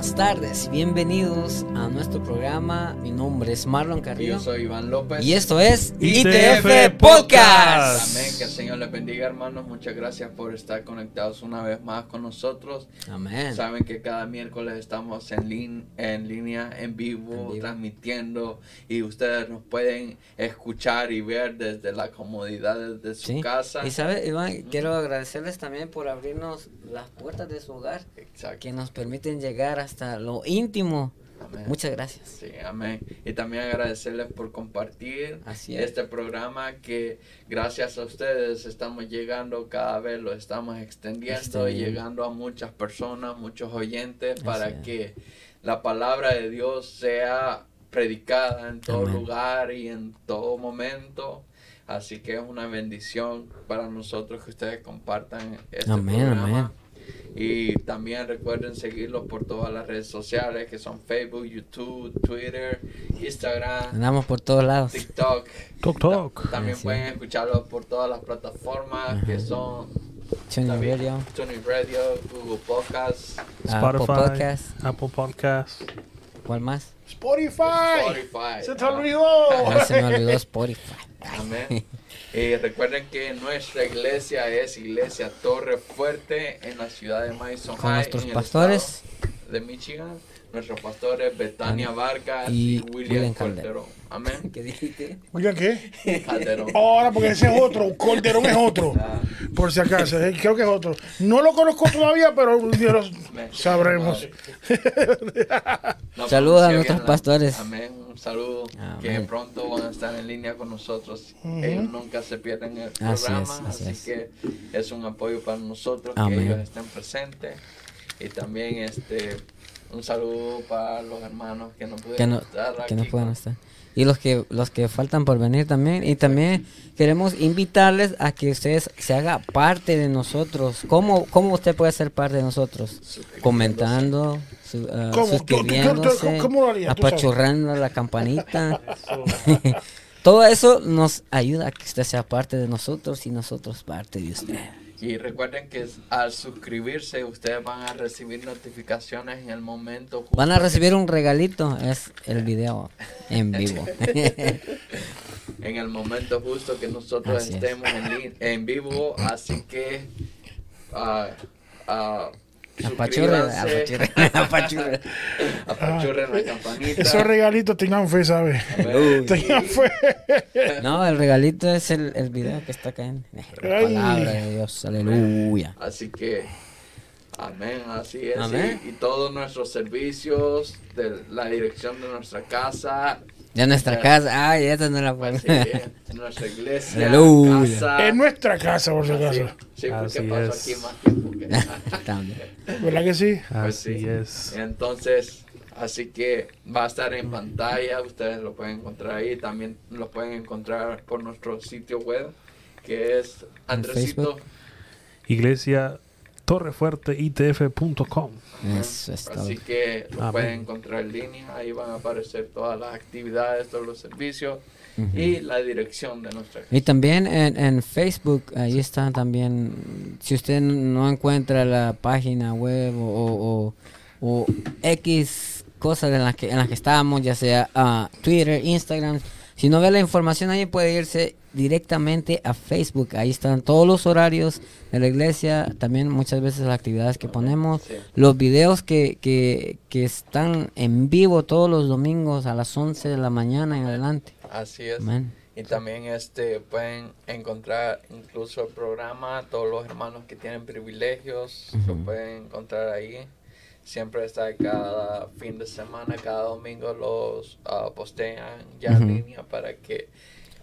buenas tardes, bienvenidos a nuestro programa. Mi nombre es Marlon Carrillo. Yo soy Iván López. Y esto es ITF ITF Podcast. Amén, que el Señor les bendiga hermanos, muchas gracias por estar conectados una vez más con nosotros. Amén. Saben que cada miércoles estamos en, lin- en línea, en vivo, En vivo. transmitiendo y ustedes nos pueden escuchar y ver desde la comodidad de su Sí. casa. Y sabe, Iván, quiero agradecerles también por abrirnos las puertas de su hogar, Exacto. que nos permiten llegar hasta lo íntimo. Amén. Muchas gracias. Sí, amén. Y también agradecerles por compartir Así es. este programa que gracias a ustedes estamos llegando cada vez, lo estamos extendiendo y llegando a muchas personas, muchos oyentes Así para es. que la palabra de Dios sea predicada en todo Amén. lugar y en todo momento. Así que es una bendición para nosotros que ustedes compartan este Amén, programa. amén. Y también recuerden seguirlos por todas las redes sociales que son Facebook, YouTube, Twitter, Instagram, Andamos por todos lados. TikTok. Talk. También pueden es. escucharlos por todas las plataformas que son Tuning Radio, Radio, Google Podcasts, Apple Spotify. Apple Podcast. ¿Cuál más? Spotify. Spotify. Se te Ah, olvidó. Ah, se me olvidó Spotify. Amén. Y recuerden que nuestra iglesia es Iglesia Torre Fuerte en la ciudad de Madison Con High, nuestros en el pastores. de Michigan. Nuestros pastores Betania Vargas y y, William, William Calderón. Amén. ¿Qué dijiste? Oigan, ¿qué? Calderón. Ahora, porque ese es otro. Calderón es otro. Ah, Por si acaso. eh, Creo que es otro. No lo conozco todavía, pero un día lo sabremos. no Saludos a nuestros pastores. Amén. Saludo. Que pronto van a estar en línea con nosotros. Ellos nunca se pierden el Así programa. es, así así es. que es un apoyo para nosotros Amén. que ellos estén presentes. Y también este un saludo para los hermanos que no que pudieron no, estar que no aquí puedan con- estar. Y los que los que faltan por venir también. Y también queremos invitarles a que ustedes se haga parte de nosotros. ¿Cómo, cómo usted puede ser parte de nosotros? Comentando, su- ah, ¿Cómo? ¿Tú- tú- tú- suscribiéndose, cómo lo apachurrando la campanita. Todo eso nos ayuda a que usted sea parte de nosotros y nosotros parte de usted. Y recuerden que al suscribirse ustedes van a recibir notificaciones en el momento justo Van a recibir un regalito, es el video en vivo. en el momento justo que nosotros Así es. estemos en, en vivo, así que ah, ah, Apachurren, apachurren, apachurren. apachurren la campanita. Esos regalitos tengan fe, ¿sabes? Amén. Tengan fe. No, el regalito es el, el video que está cayendo. La palabra de Dios, aleluya. Así que, amén, así es. y- Amén. Y, todos nuestros servicios, de la dirección de nuestra casa, De nuestra Ya. casa, ay, esta no la pongo. es, nuestra iglesia, casa. En nuestra casa, por si Sí, acaso. sí, porque Así paso es. aquí más tiempo que También. ¿Verdad que sí? Pues Así sí. es. Entonces, así que va a estar en pantalla, ustedes lo pueden encontrar ahí, también lo pueden encontrar por nuestro sitio web, que es Andresito. Iglesia torrefuerteitf.com. Eso es todo. Así que lo Amén. pueden encontrar en línea, ahí van a aparecer todas las actividades, todos los servicios y la dirección de nuestra Y también en, en Facebook, ahí están también, si usted no encuentra la página web o, o- o X cosas en las que, en las que estamos, ya sea ah, Twitter, Instagram, si no ve la información ahí puede irse directamente a Facebook, ahí están todos los horarios de la iglesia, también muchas veces las actividades que ponemos, Sí. los videos que, que, que están en vivo todos los domingos a las 11 de la mañana en adelante. Así es. Y también este pueden encontrar incluso el programa, todos los hermanos que tienen privilegios lo Ujú. pueden encontrar ahí. Siempre está cada fin de semana, cada domingo los ah, postean ya en línea para que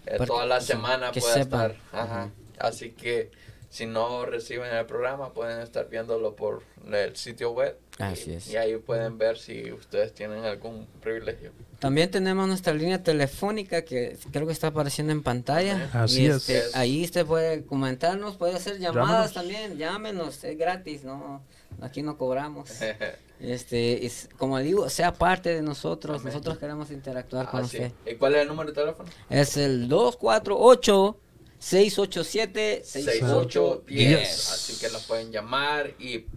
eh, toda la semana pueda sepan. estar. Ajá. Así que si no reciben el programa pueden estar viéndolo por el sitio web. Así y, es. y ahí pueden ver si ustedes tienen algún privilegio. También tenemos nuestra línea telefónica que creo que está apareciendo en pantalla. Así Y, es. este, ahí usted puede comentarnos, puede hacer llamadas Llámenos. también, llámenos, es gratis, no, aquí no cobramos. Este, es- como digo, sea parte de nosotros, Amén. nosotros queremos interactuar con Así. usted. ¿Y cuál es el número de teléfono? Es el 248 687 6810. Yes. Así que los pueden llamar y eh,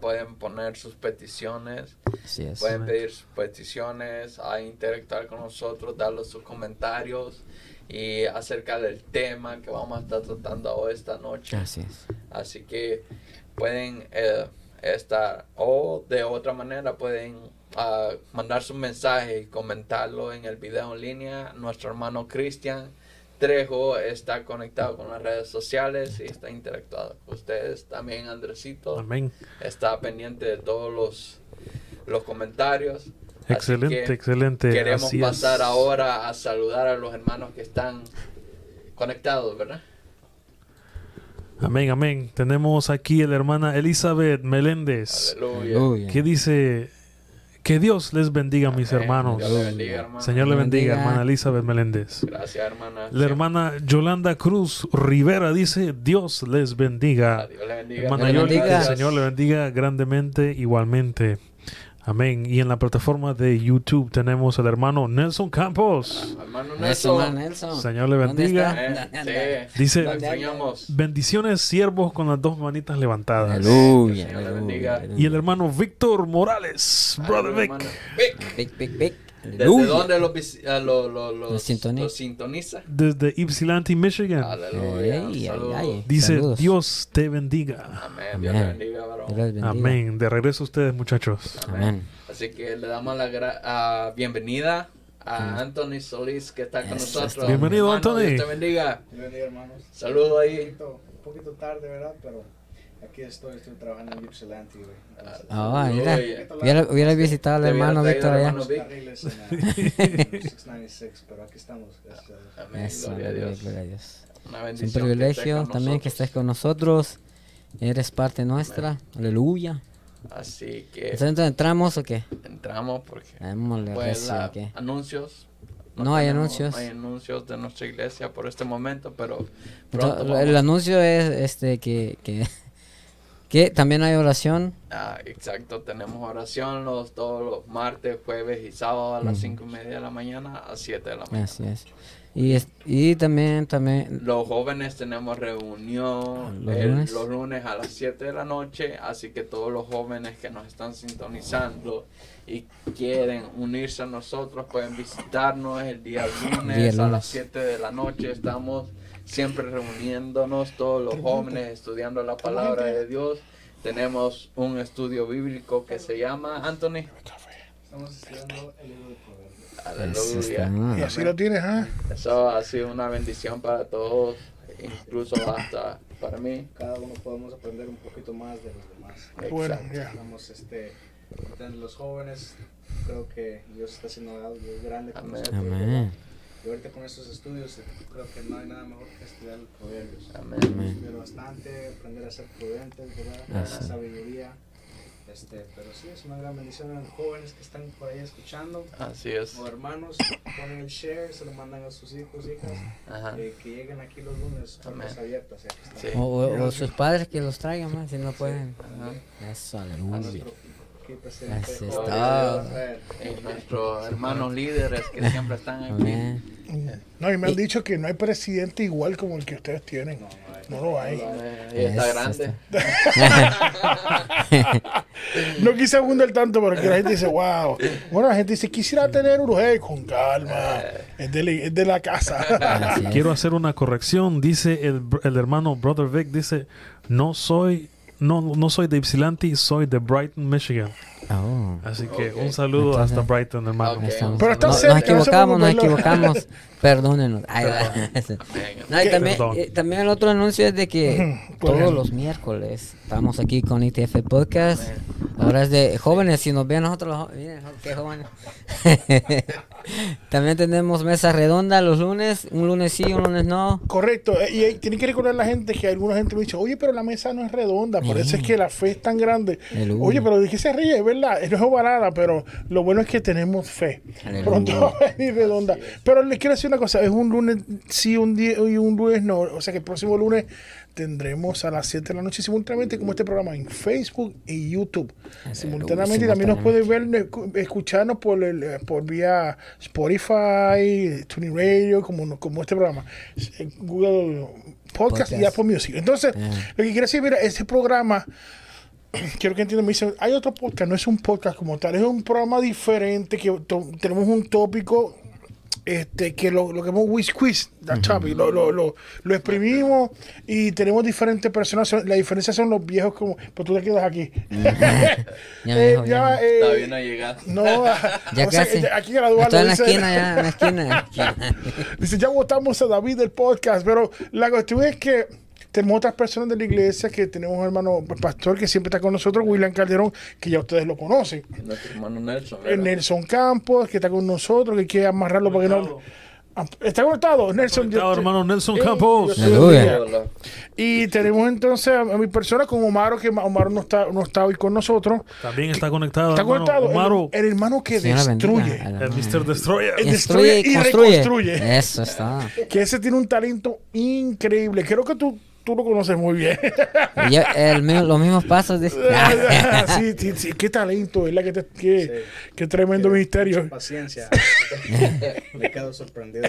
pueden poner sus peticiones Así es. Pueden pedir sus peticiones, a interactuar con nosotros, darles sus comentarios y acerca del tema que vamos a estar tratando hoy esta noche. Así es. Así que pueden eh, estar, o de otra manera pueden ah, mandar su mensaje y comentarlo en el video en línea. Nuestro hermano Cristian Trejo está conectado con las redes sociales y está interactuando con ustedes. También Andresito Amén. está pendiente de todos los, los comentarios. Así Excelente, que excelente. Queremos Así pasar es. ahora a saludar a los hermanos que están conectados, ¿verdad? Amén, amén. Tenemos aquí a la hermana Elizabeth Meléndez, Aleluya. Aleluya. que dice que Dios les bendiga, mis hermanos. Dios le bendiga, hermano. Señor le bendiga, bendiga. hermana Elizabeth Meléndez. Gracias, hermana. La hermana Yolanda Cruz Rivera dice, Dios les bendiga. Dios le bendiga. Hermana bendiga. el Señor le bendiga grandemente igualmente. Amén. Y en la plataforma de YouTube tenemos al hermano Nelson Campos. Hermano Nelson. Señor le ¿Dónde bendiga. está? Eh, sí. Dice-. Bendiciones, siervos con las dos manitas levantadas. Aleluya. Señor le bendiga. aleluya. Y el hermano Víctor Morales, Brother Vic. Vic. Big, big. ¿Desde dónde los, ah, los, Los sintoniza. Desde Ypsilanti, Michigan. Aleluya. Ey, Saludos. ay, ay. Dice, Saludos. Dios te bendiga. Amén. Dios le Amén. bendiga, varón. Dios les bendiga. Amén. De regreso a ustedes, muchachos. Amén. Así que le damos la gra- ah, bienvenida a Anthony Solís que está con nosotros. Bienvenido, Hermano, Anthony. Dios te bendiga. Bendiga, hermanos. Saludo Un ahí. poquito, un poquito tarde, ¿verdad? Pero aquí estoy, estoy trabajando en Ypsilanti, güey. Ah, mira. Hubiera, hubiera visitado al hermano Víctor al allá. hermano carriles en, uh, en 696, pero aquí estamos, gracias a Dios. Amén. Eso, Gloria a Dios. gloria a Dios. Una Es bendición un que privilegio con también que estés con nosotros. Eres parte nuestra. Aleluya. Así que Entonces entramos o qué? entramos porque Démosle pues recio, la- ¿o qué? anuncios. No hay tenemos- anuncios. No hay anuncios de nuestra iglesia por este momento, pero Entonces, pronto el anuncio es este que, que, que también hay oración. Ah, exacto, tenemos oración los todos los martes, jueves y sábado a las Ujú. cinco y media de la mañana a 7 de la mañana. Así es. Y, es- y también, también, Los jóvenes tenemos reunión ¿Los el- lunes? los lunes a las 7 de la noche, así que todos los jóvenes que nos están sintonizando y quieren unirse a nosotros pueden visitarnos el día lunes Día a lunes. las 7 de la noche. Estamos siempre reuniéndonos, todos los jóvenes estudiando la palabra de Dios. Tenemos un estudio bíblico que se llama Anthony. Estamos estudiando el libro de. Aleluya. Y así lo tienes, ¿ah? Eso ha sido una bendición para todos, incluso hasta para mí. Cada uno podemos aprender un poquito más de los demás. Bueno, ya. Estamos, este, los jóvenes, creo que Dios está haciendo algo grande con. Amén. Ahorita con estos estudios, eh, creo que no hay nada mejor que estudiar los proverbios. Amén. Amén. Estudiar bastante, aprender a ser prudentes, ¿verdad? Así. La sabiduría. Este, pero sí, es una gran bendición a los jóvenes que están por ahí escuchando. Así es. O hermanos, ponen el share, se lo mandan a sus hijos, hijas, Ajá. eh, que lleguen aquí los lunes, puertas Amén. abiertas. Sí. O, o- o sus padres que los traigan más si no pueden. Ajá. Eso, A aleluya. Aquí. Rafael. Y nuestros hermanos líderes que siempre están aquí. No, y me han dicho que no hay presidente igual como el que ustedes tienen. No, no hay. No lo hay. Y está grande. No quise abundar tanto porque la gente dice, wow. Bueno, la gente dice, quisiera tener uno. Hey, con calma. Es de, la- es de la casa. Quiero hacer una corrección. Dice el, el hermano Brother Vic, dice, no soy, no, no soy de Ypsilanti, soy de Brighton, Michigan. Oh. Así que un saludo Entonces- hasta Brighton, hermano. Ok. Ahí estamos. Pero está No- cerca, nos equivocamos, nos equivocamos. Perdónenos. Ahí va. Amén. No, y también, Perdón. eh, también el otro anuncio es de que todos los miércoles estamos aquí con ITF Podcast. Ahora es de jóvenes, si nos ven nosotros, miren, qué jóvenes. también tenemos mesa redonda los lunes, un lunes sí, un lunes no. Correcto. eh, Y eh, tiene que recordar la gente que alguna gente me dice, oye, pero la mesa no es redonda. Por eso es que la fe es tan grande. Aleluya. Oye, pero ¿de qué se ríe? Es verdad. No es ovalada, pero lo bueno es que tenemos fe. Aleluya. Pronto va a venir redonda. Pero les quiero decir una cosa. Es un lunes sí, un día y un lunes no. O sea que el próximo lunes tendremos a las 7 de la noche simultáneamente como este programa en Facebook y YouTube. Simultáneamente y también nos pueden ver, escu- escucharnos por, el, eh, por vía Spotify, Tuning Radio, como, como este programa. eh, Google Podcast, y. Apple Music. Entonces, lo que quiero decir, mira, ese programa quiero que entiendan, me dicen, hay otro podcast, no es un podcast como tal, es un programa diferente que tenemos un tópico este que lo, lo que Quiz, that topic, lo, lo, lo, lo exprimimos y tenemos diferentes personas. Son- La diferencia son los viejos como, pues tú te quedas aquí. Ya Eh, dijo, ya, ya. eh, Todavía no ha llegado. no, Ya o casi. aquí graduarlo, en la dice- esquina, ya, en la esquina. en la esquina. Dice, ya votamos a David del podcast, pero la cuestión es que tenemos otras personas de la iglesia, que tenemos un hermano pastor que siempre está con nosotros, William Calderón, que ya ustedes lo conocen. Nuestro hermano Nelson. Eh, ¿verdad? Nelson Campos, que está con nosotros, que quiere amarrarlo para que no... Ah, ¿Está conectado? Nelson. conectado, yo- hermano Nelson Eh, Campos. Y tenemos entonces a, a mi persona con Omaro, que Omaro no está, no está hoy con nosotros. También está conectado, Está hermano. conectado. Omaro, El, el hermano que Señora destruye. el. Mr. Destroyer. El- Destruye destruye y y construye. reconstruye. Eso está. Que ese tiene un talento increíble. Creo que tú, tú lo conoces muy bien. Yo, el mi- los mismos pasos. dice. sí, sí, sí, qué talento, ¿verdad? Qué, qué, qué tremendo misterio. Mucha paciencia. Me quedo sorprendido.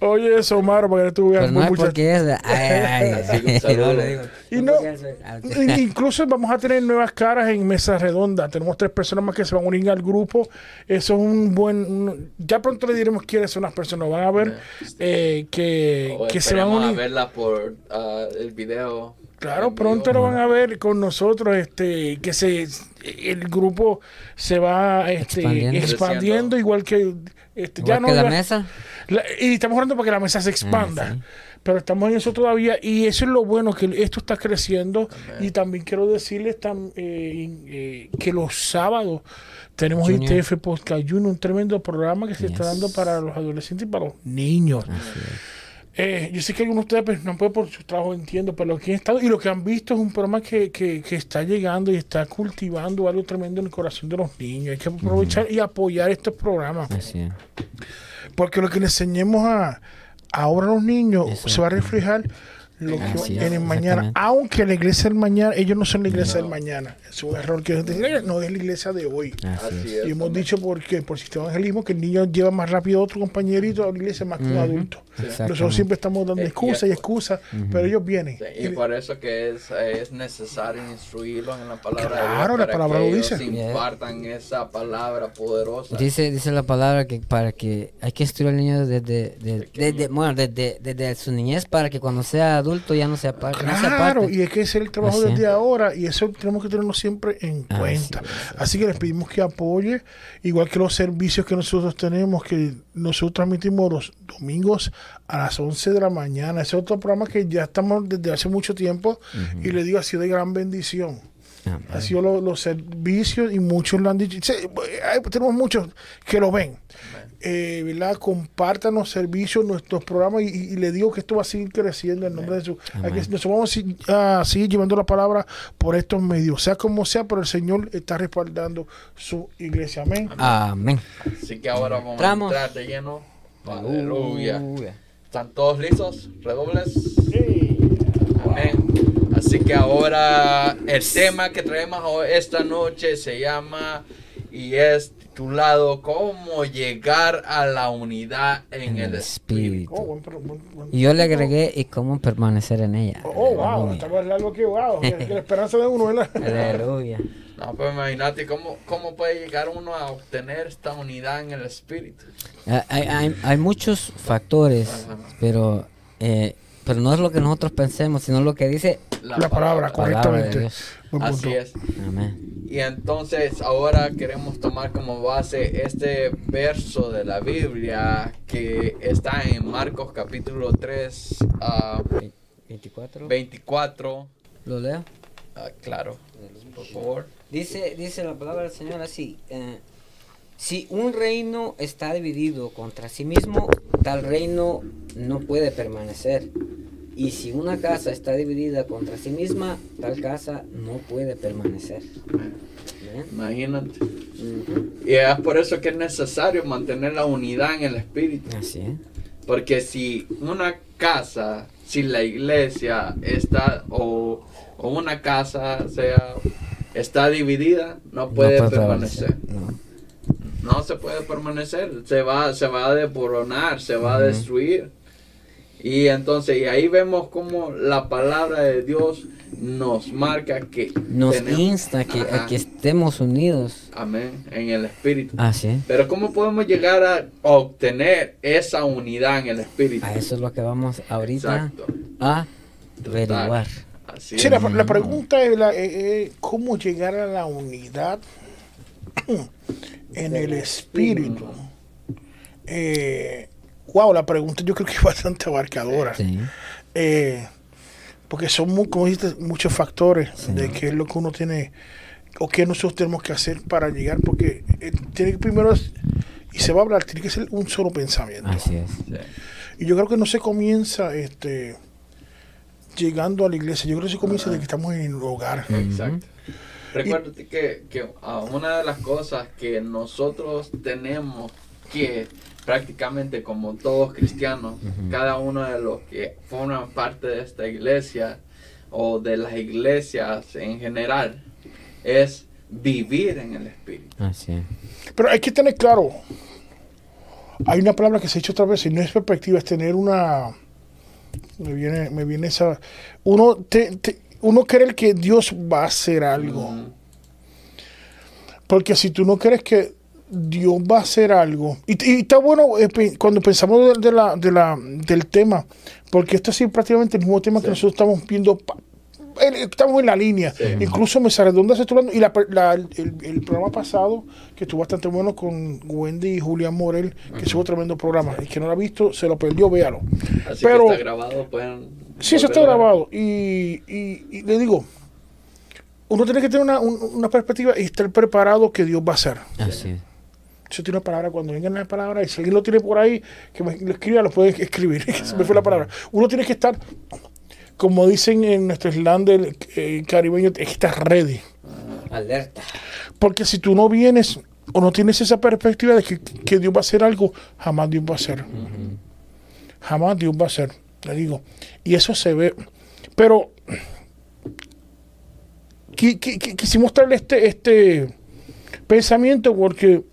Oye, eso, Omaro, para que tú veas. Pues no muchas- porque es. Ay, ay, ay. No, digo, Y no porque In- Incluso vamos a tener nuevas caras en mesa redonda. Tenemos tres personas más que se van a unir al grupo. Eso es un buen. un- ya pronto le diremos quiénes son las personas. Van a ver eh, que, que se van a unir. verla por ah, el video. Claro, pronto lo van a ver con nosotros, este, que se el grupo se va este, Expandiendo. igual que este, ya que no la la- mesa. la- y estamos hablando para que la mesa se expanda. Sí. Pero estamos en eso todavía y eso es lo bueno, que esto está creciendo. Y también quiero decirles tam- eh, eh, que los sábados tenemos Junior. ITF Podcast Junior, un tremendo programa que se está Yes. dando para los adolescentes y para los niños. Así es. Eh, yo sé que algunos de ustedes pues, no pueden por su trabajo, entiendo, pero que han estado y lo que han visto es un programa que, que, que está llegando y está cultivando algo tremendo en el corazón de los niños. Hay que aprovechar y apoyar estos programas. Así es. Porque lo que le enseñemos a ahora a los niños se va a reflejar lo que Así es, en el mañana. Aunque la iglesia del mañana, ellos no son la iglesia del mañana. Es un error que no es la iglesia de hoy. Así Y es. hemos dicho por qué, por sistema evangelismo, que el niño lleva más rápido a otro compañerito a la iglesia más que un Ujú. adulto. Exactamente. Nosotros siempre estamos dando excusas y excusas, pero ellos vienen. Sí, y por eso que es, es necesario instruirlos en la palabra Claro, de la Dios para palabra que lo ellos dice. impartan esa palabra poderosa. Dice, dice la palabra que para que hay que instruir al niño desde, desde, desde- bueno, desde, desde su niñez para que cuando sea adulto ya no no sea Claro, y es que ese es el trabajo Así desde es. ahora y eso tenemos que tenerlo siempre en Así cuenta. es. Así que les pedimos que apoye, igual que los servicios que nosotros tenemos, que nosotros transmitimos los domingos a las 11 de la mañana. Ese es otro programa que ya estamos desde hace mucho tiempo y le digo, ha sido de gran bendición. Ha sido lo- los servicios y muchos lo han dicho. Sí, hay- tenemos muchos que lo ven. Eh, ¿verdad? Compartan los servicios, nuestros programas y, y- y le digo que esto va a seguir creciendo en nombre de Jesús. Nosotros vamos a seguir llevando la palabra por estos medios, sea como sea, pero el Señor está respaldando su iglesia. Amén. Amén. Así que ahora vamos Entramos. a entrar de lleno. Aleluya. ¿Están todos listos? ¿Redobles? Amén. Así que ahora el tema que traemos hoy- esta noche se llama y es titulado ¿Cómo llegar a la unidad en el Espíritu? Oh, buen pro- buen- buen- Y yo le agregué y cómo permanecer en ella. Oh, wow, Aleluya. está más largo que wow. que- que la esperanza de uno, ¿verdad? Aleluya. No, pues imagínate cómo, cómo puede llegar uno a obtener esta unidad en el Espíritu. Ah, Hay, hay, hay muchos factores, pero, eh, pero no es lo que nosotros pensemos, sino lo que dice La palabra, la palabra de correctamente. Punto. Así es. Amén. Y entonces ahora queremos tomar como base este verso de la Biblia que está en Marcos capítulo 3, ah, 24. 24. ¿Lo leo? Ah, claro, por favor. Dice, dice la palabra del Señor así. eh, si un reino está dividido contra sí mismo, tal reino no puede permanecer. Y si una casa está dividida contra sí misma, tal casa no puede permanecer. ¿Eh? Imagínate. Y es por eso que es necesario mantener la unidad en el Espíritu. Así es. Porque si una casa, si la iglesia está, o, o una casa sea, está dividida, no puede No puede permanecer. No. No se puede permanecer, se va, se va a desboronar, se va a destruir. Y entonces, y ahí vemos como la palabra de Dios nos marca que Nos tenemos- insta que, a que estemos unidos. Amén, en el Espíritu. Así es. Pero ¿cómo podemos llegar a obtener esa unidad en el Espíritu? A eso es lo que vamos ahorita Exacto. a averiguar. Así Sí, la, la pregunta es la- eh, eh, cómo llegar a la unidad en el espíritu. Eh, wow, la pregunta yo creo que es bastante abarcadora. Sí. Eh, porque son, muy, como dijiste, muchos factores de qué es lo que uno tiene o qué nosotros tenemos que hacer para llegar. Porque eh, tiene que primero, y se va a hablar, tiene que ser un solo pensamiento. Así es. Y yo creo que no se comienza este llegando a la iglesia. Yo creo que se comienza de que estamos en el hogar. Exacto. Recuérdate que, que una de las cosas que nosotros tenemos que prácticamente como todos cristianos, cada uno de los que forman parte de esta iglesia o de las iglesias en general, es vivir en el Espíritu. Así es. Pero hay que tener claro, hay una palabra que se ha dicho otra vez y no es perspectiva, es tener una... Me viene, me viene esa... Uno, te, te- uno creer que Dios va a hacer algo. Porque si tú no crees que Dios va a hacer algo, y, y está bueno eh, cuando pensamos de, de la, de la, del tema, porque esto es prácticamente el mismo tema que nosotros estamos viendo, estamos en la línea, Sí. incluso me redonda se estuvo hablando, y la, la- el, el programa pasado, que estuvo bastante bueno con Wendy y Julián Morel, que estuvo tremendo programa, y que no lo ha visto, se lo perdió, véalo. Así Pero- que está grabado, pueden... Sí, eso está grabado. Y, y- y le digo, uno tiene que tener una, un- una perspectiva y estar preparado que Dios va a hacer. Así es. Eso tiene una palabra, cuando vengan las palabras, y si alguien lo tiene por ahí, que me lo escriba, lo pueden escribir. Se me fue la palabra. Uno tiene que estar, como dicen en nuestro slang del eh, caribeño, es que estar ready. Alerta. Porque si tú no vienes o no tienes esa perspectiva de que, que Dios va a hacer algo, jamás Dios va a hacer. Jamás Dios va a hacer. Le digo. Y eso se ve. Pero quisimos traerle este, este pensamiento porque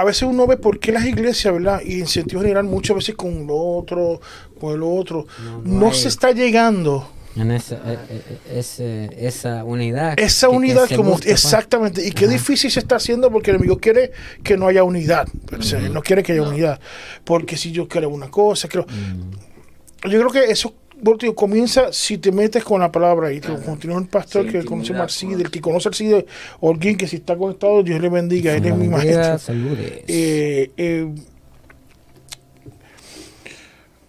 a veces uno ve por qué las iglesias, ¿verdad? Y en sentido general, muchas veces con lo otro, con el otro, No, no, no hay- se está llegando. En esa, eh, eh, ese- esa unidad. Esa que- unidad, como busca, pues. exactamente, y qué difícil se está haciendo porque el enemigo quiere que no haya unidad, no quiere que haya No. unidad, porque si yo quiero una cosa, creo, yo creo que eso tío, comienza si te metes con la palabra y te continúa el pastor Sí, que conoce CIDE, pues. el que conoce al CIDE, o alguien que si está conectado, Dios le bendiga, él es mi maestro. saludes. Eh, eh,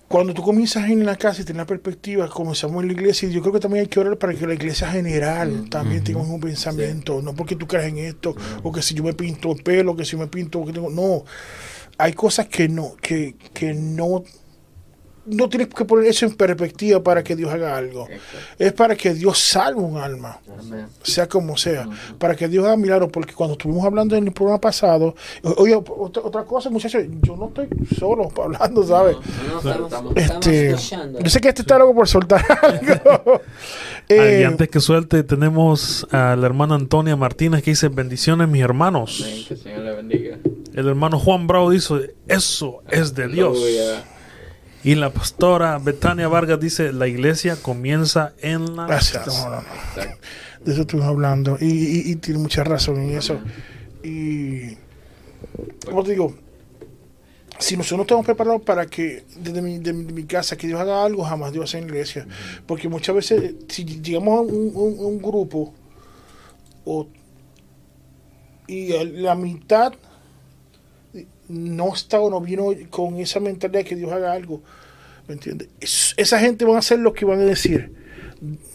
cuando tú comienzas en la casa y tienes la perspectiva, comenzamos en la iglesia, y yo creo que también hay que orar para que la iglesia general también tenga un pensamiento, no porque tú creas en esto, o que si yo me pinto el pelo, que si me pinto, que tengo, no, hay cosas que no, que, que no, no tienes que poner eso en perspectiva para que Dios haga algo, Exacto. es para que Dios salve un alma Amén. sea como sea, para que Dios haga milagros, porque cuando estuvimos hablando en el programa pasado, oye, otra, otra cosa, muchachos, yo no estoy solo hablando, ¿sabes? No, no, estamos, Este, escuchando. yo sé que este está loco por soltar algo. Y Eh, antes que suelte, tenemos a la hermana Antonia Martínez que dice: Bendiciones, mis hermanos. Amén. Que el Señor le bendiga. El hermano Juan Bravo dice: Eso es de Dios. Aleluya. Y la pastora Betania Vargas dice: La iglesia comienza en la gracias, casa. no, no, no. Exacto. de eso estuvimos hablando, y, y- y tiene mucha razón en eso. Y, como te digo, si nosotros no estamos preparados para que desde mi, de mi casa que Dios haga algo, jamás Dios hace en la iglesia. Porque muchas veces, si llegamos a un, un- un grupo o, y la mitad no está o no vino con esa mentalidad de que Dios haga algo, ¿me entiendes? Es- esa gente van a hacer lo que van a decir.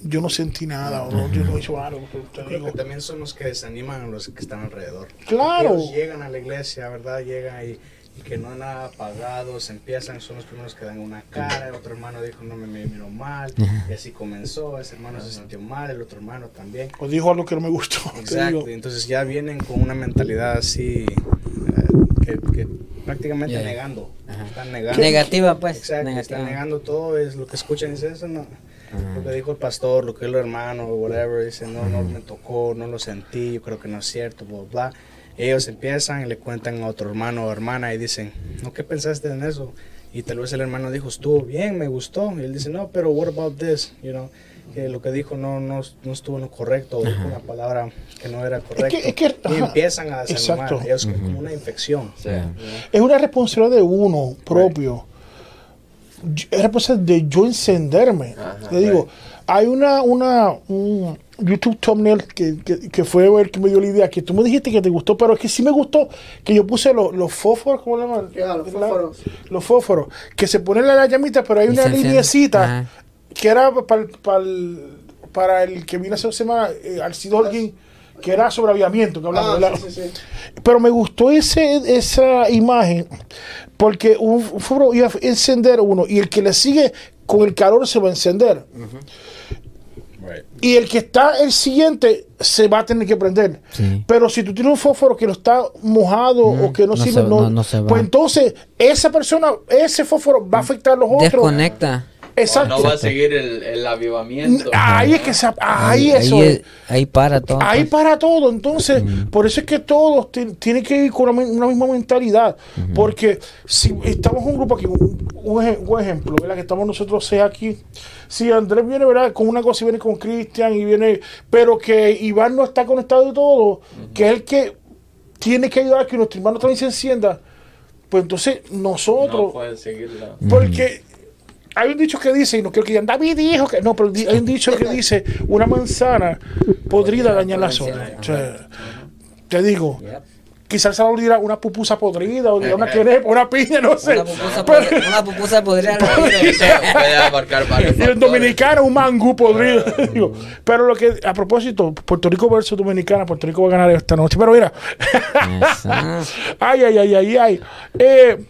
Yo no sentí nada, o no, yo no hice algo. Yo creo digo, que también son los que desaniman a los que están alrededor. Claro. Ellos llegan a la iglesia, ¿verdad? Llegan y, y que no hay nada pagado, se empiezan, son los primeros que dan una cara, el otro hermano dijo no me, me miró mal, y así comenzó, ese hermano se sintió mal, el otro hermano también. o dijo algo que no me gustó. Exacto, entonces ya vienen con una mentalidad así, que, que prácticamente Ya. negando, Ajá. están negando. Negativa, pues. Exacto, negativa. están negando todo, es lo que escuchan, dice eso no. Ajá. Lo que dijo el pastor, lo que el hermano, whatever, dice, no, no me tocó, no lo sentí, yo creo que no es cierto, bla, bla. ellos empiezan y le cuentan a otro hermano o hermana y dicen, ¿no qué pensaste en eso? Y tal vez el hermano dijo, estuvo bien, me gustó. Y él dice, no, pero what about this? You know, que lo que dijo no, no, no estuvo en lo correcto, o dijo una palabra que no era correcta. es que- y empiezan a desanimar. exacto. Ellos como una infección. Sí. Es una responsabilidad de uno propio. Yo- Es responsabilidad de yo encenderme. Ajá, Te digo, hay una, una un YouTube thumbnail que, que, que fue el que me dio la idea, que tú me dijiste que te gustó, pero es que sí me gustó, que yo puse los, los fósforos, ¿cómo le llaman? Ya, los La- fósforos. los fósforos, que se ponen la llamita, pero hay una lineecita. Que era para, para el que vino hace dos semanas, eh, Alcido Holguín, que era sobre aviamiento, que hablamos, Ah, ¿verdad? sí, sí, sí. Pero me gustó ese, esa imagen porque un un fósforo iba a encender uno y el que le sigue con el calor se va a encender. Y el que está el siguiente se va a tener que prender. Sí. Pero si tú tienes un fósforo que no está mojado o que no, no sirve, se- no, no- no se va. pues entonces esa persona, ese fósforo va a afectar a los otros. Desconecta. Exacto. No va a seguir el, el avivamiento. Ahí es que se, ahí, eso ahí, es. ahí para todo. Ahí para todo, entonces, por eso es que todos ti- tienen que ir con una, mi- una misma mentalidad, porque si estamos un grupo aquí, un, un ej- un ejemplo, ¿verdad? Que estamos nosotros seis aquí, si Andrés viene, ¿verdad? Con una cosa y viene con Cristian y viene, pero que Iván no está conectado y todo, que es el que tiene que ayudar a que nuestro hermano también se encienda, pues entonces nosotros, No puede seguirlo. porque hay un dicho que dice, y no quiero que digan, David dijo que no, pero hay un dicho que dice, una manzana podrida daña la zona. O sea, te digo, quizás se dirá una pupusa podrida, o una quenepa, una piña, no sé. Una pupusa, Pero- podría- una pupusa varios y en factores. dominicana un mangú podrido. Digo, pero lo que, a propósito, Puerto Rico versus Dominicana, Puerto Rico va a ganar esta noche. Pero mira, ay, ay, ay, ay, ay. Eh,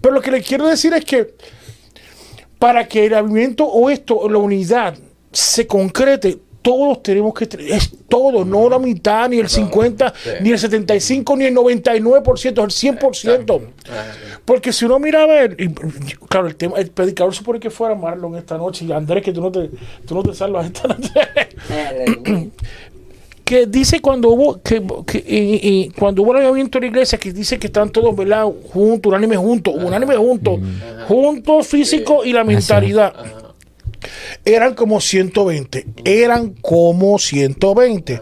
pero lo que le quiero decir es que para que el movimiento o esto, la unidad, se concrete, todos tenemos que, tener- es todo, no la mitad, ni el 50, sí. ni el 75, ni el 99%, es el 100%. Ajá. Porque si uno mira a ver, y, claro, el tema, el predicador supone que fuera Marlon esta noche, y Andrés, que tú no te, tú no te salvas esta noche. Que dice cuando hubo que, que- y- y cuando hubo el avivamiento de la iglesia que dice que están todos ¿verdad? juntos, unánime juntos, unánime juntos, juntos físico y la mentalidad. Eran como 120, eran como 120,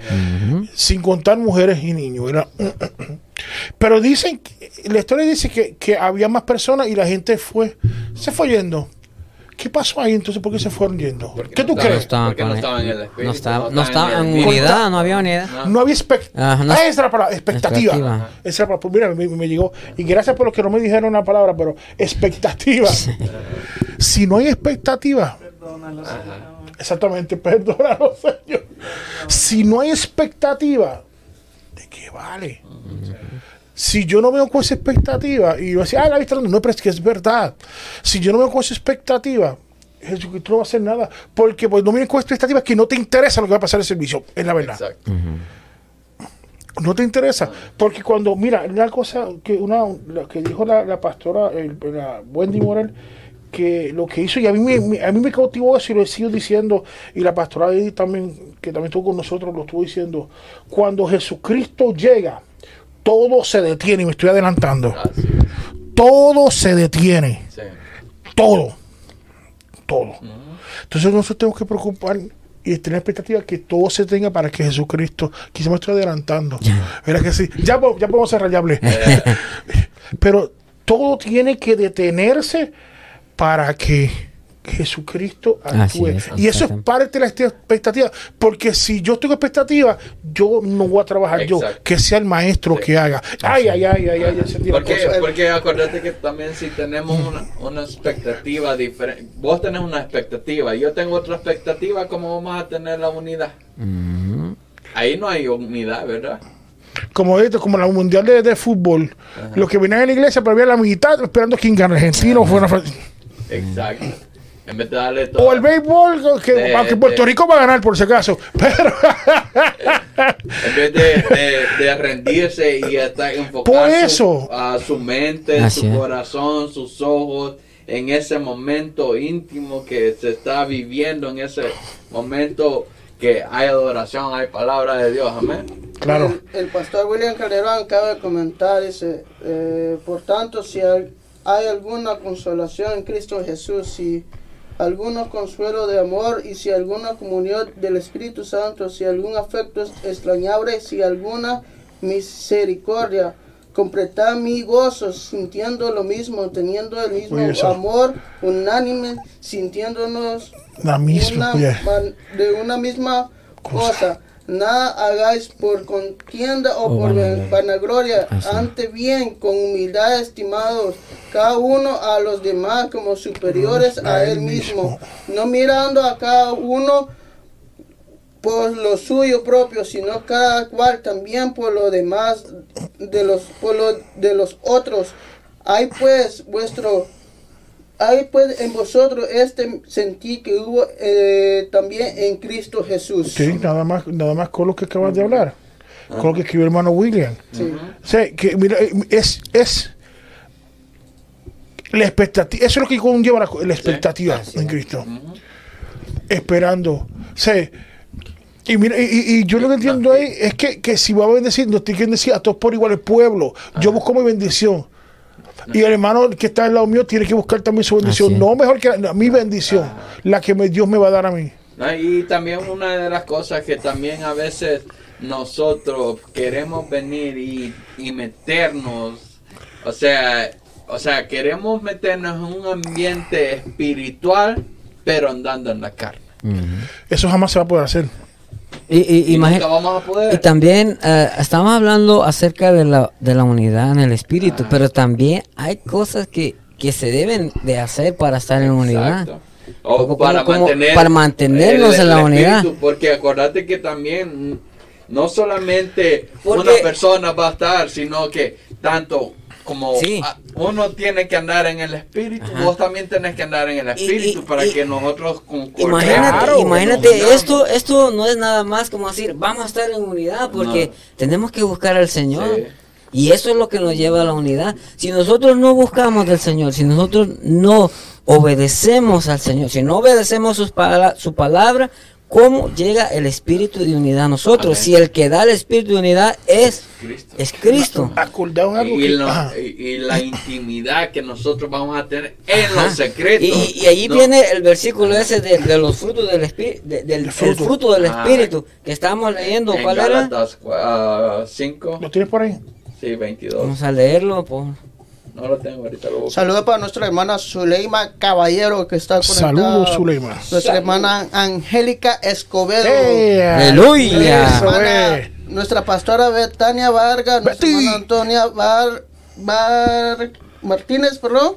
sin contar mujeres y niños. era- pero dicen, la historia dice que, que había más personas y la gente fue, se fue yendo. ¿Qué pasó ahí entonces? ¿Por qué se fueron yendo? Porque ¿Qué no tú estaba- crees? estaban no estaban en el espíritu, no estaba, no no estaban estaba en unidad, no había unidad. No había expectativa. Esa es la palabra, expectativa. Expectativa. Esa es la palabra. Pues mira, me, me llegó. Y gracias por los que no me dijeron una palabra, pero expectativa. si no hay expectativa, exactamente, perdónalo, Señor. Si no hay expectativa, ¿de qué vale? Si yo no veo con esa expectativa, y yo decía, ah, la vista no, pero es que es verdad. Si yo no veo con esa expectativa, Jesucristo no va a hacer nada. Porque pues no vienen con expectativas que no te interesa lo que va a pasar en el servicio. Es la verdad. Exacto. No te interesa. Porque cuando, mira, una cosa que una que dijo la, la pastora el- la Wendy Morel, que lo que hizo, y a mí, me, me- a mí me cautivó eso y lo sigo diciendo, y la pastora Edith también, que también estuvo con nosotros, lo estuvo diciendo, cuando Jesucristo llega, todo se detiene, y me estoy adelantando, es. todo se detiene, Sí. todo, todo. Entonces nosotros tenemos que preocupar y tener expectativa que todo se tenga para que Jesucristo, quizá me estoy adelantando, ¿verdad que sí? Ya, po- ya podemos cerrar, ya hablé. Pero todo tiene que detenerse para que Jesucristo actúe. es, y eso es parte de la expectativa, porque si yo tengo expectativa, yo no voy a trabajar yo, que sea el maestro Sí. que haga. Ay, ay, ay, ay, ay, de Porque, porque acuérdate que también si tenemos una, una expectativa diferente, vos tenés una expectativa, yo tengo otra expectativa, ¿cómo vamos a tener la unidad? Ahí no hay unidad, ¿verdad? como esto, como la mundial de, de fútbol, los que venían a la iglesia, pero había la mitad esperando quién gana, argentino o fuera. Exacto. En vez de darle todo. O el béisbol, que, De- aunque Puerto de- Rico va a ganar por si acaso. Pero En vez de, de- de rendirse y estar enfocado Por eso. a su mente, Así su es. corazón, sus ojos, en ese momento íntimo que se está viviendo, en ese momento que hay adoración, hay palabra de Dios, amén. Claro. El, el pastor William Calderón acaba de comentar, dice, eh, por tanto, si hay, hay alguna consolación en Cristo Jesús, si alguno consuelo de amor y si alguna comunión del Espíritu Santo, si algún afecto extrañable, si alguna misericordia, completad mi gozo, sintiendo lo mismo, teniendo el mismo Oye, amor, unánime, sintiéndonos La misma. una de una misma cosa. Nada hagáis por contienda o O por vanagloria. vanagloria, Así. ante bien, con humildad estimados, cada uno a los demás como superiores A a él mismo, no mirando a cada uno por lo suyo propio, sino cada cual también por lo demás de los por lo de los otros. Hay pues vuestro hay pues en vosotros este sentir que hubo eh, también en Cristo Jesús. Sí, nada más, nada más con lo que acabas de hablar. Con lo que escribió el hermano William. Sí. O sea, que mira, eh, es, es la expectativa, eso es lo que conlleva la, la expectativa en Cristo. Esperando. O sea, y mira, y, y- yo lo que entiendo ahí es que, que si va a bendecir, nos tiene que bendecir a todos por igual el pueblo. Yo busco mi bendición. Y el hermano que está al lado mío tiene que buscar también su bendición. Así es. No mejor que la- mi bendición, la que me- Dios me va a dar a mí. ¿no? Y también una de las cosas que también a veces nosotros queremos venir y, y meternos, o sea, o sea, queremos meternos en un ambiente espiritual, pero andando en la carne. Eso jamás se va a poder hacer. Y, y, Y imagi- nunca vamos a poder. y también eh, estamos hablando acerca de la, de la unidad en el espíritu, pero también hay cosas que, que se deben de hacer para estar en unidad. O Como- para, como- mantener para mantenernos en la unidad. Porque acordate que también no solamente Porque- una persona va a estar, sino que tanto como Sí. ah, uno tiene que andar en el espíritu, Ajá. vos también tenés que andar en el espíritu y- para y- que nosotros concordemos. Imagínate, Claro, imagínate esto, esto no es nada más como decir, vamos a estar en unidad, porque No. tenemos que buscar al Señor. Sí. Y eso es lo que nos lleva a la unidad. Si nosotros no buscamos del Señor, si nosotros no obedecemos al Señor, si no obedecemos sus pala- su palabra, ¿cómo llega el espíritu de unidad a nosotros? Amén. Si el que da el espíritu de unidad es, Cristo. es Cristo. Acordado en algo Y, que- lo- ajá. y- la intimidad que nosotros vamos a tener en Ajá. los secretos. Y, y ahí No. viene el versículo ese de, de los frutos del espíritu, del El el fruto. del Ah. espíritu que estábamos leyendo. en ¿Cuál era? Gálatas 5, ¿Lo tienes por ahí? sí, 22. Vamos a leerlo. por- No lo tengo ahorita. Saludos para nuestra hermana Zuleima Caballero que está conectada. Saludos, Zuleima. Nuestra hermana Angélica Escobedo. ¡Aleluya! Nuestra pastora Betania Vargas, nuestra hermana Antonia Bar, Bar- Martínez, perdón.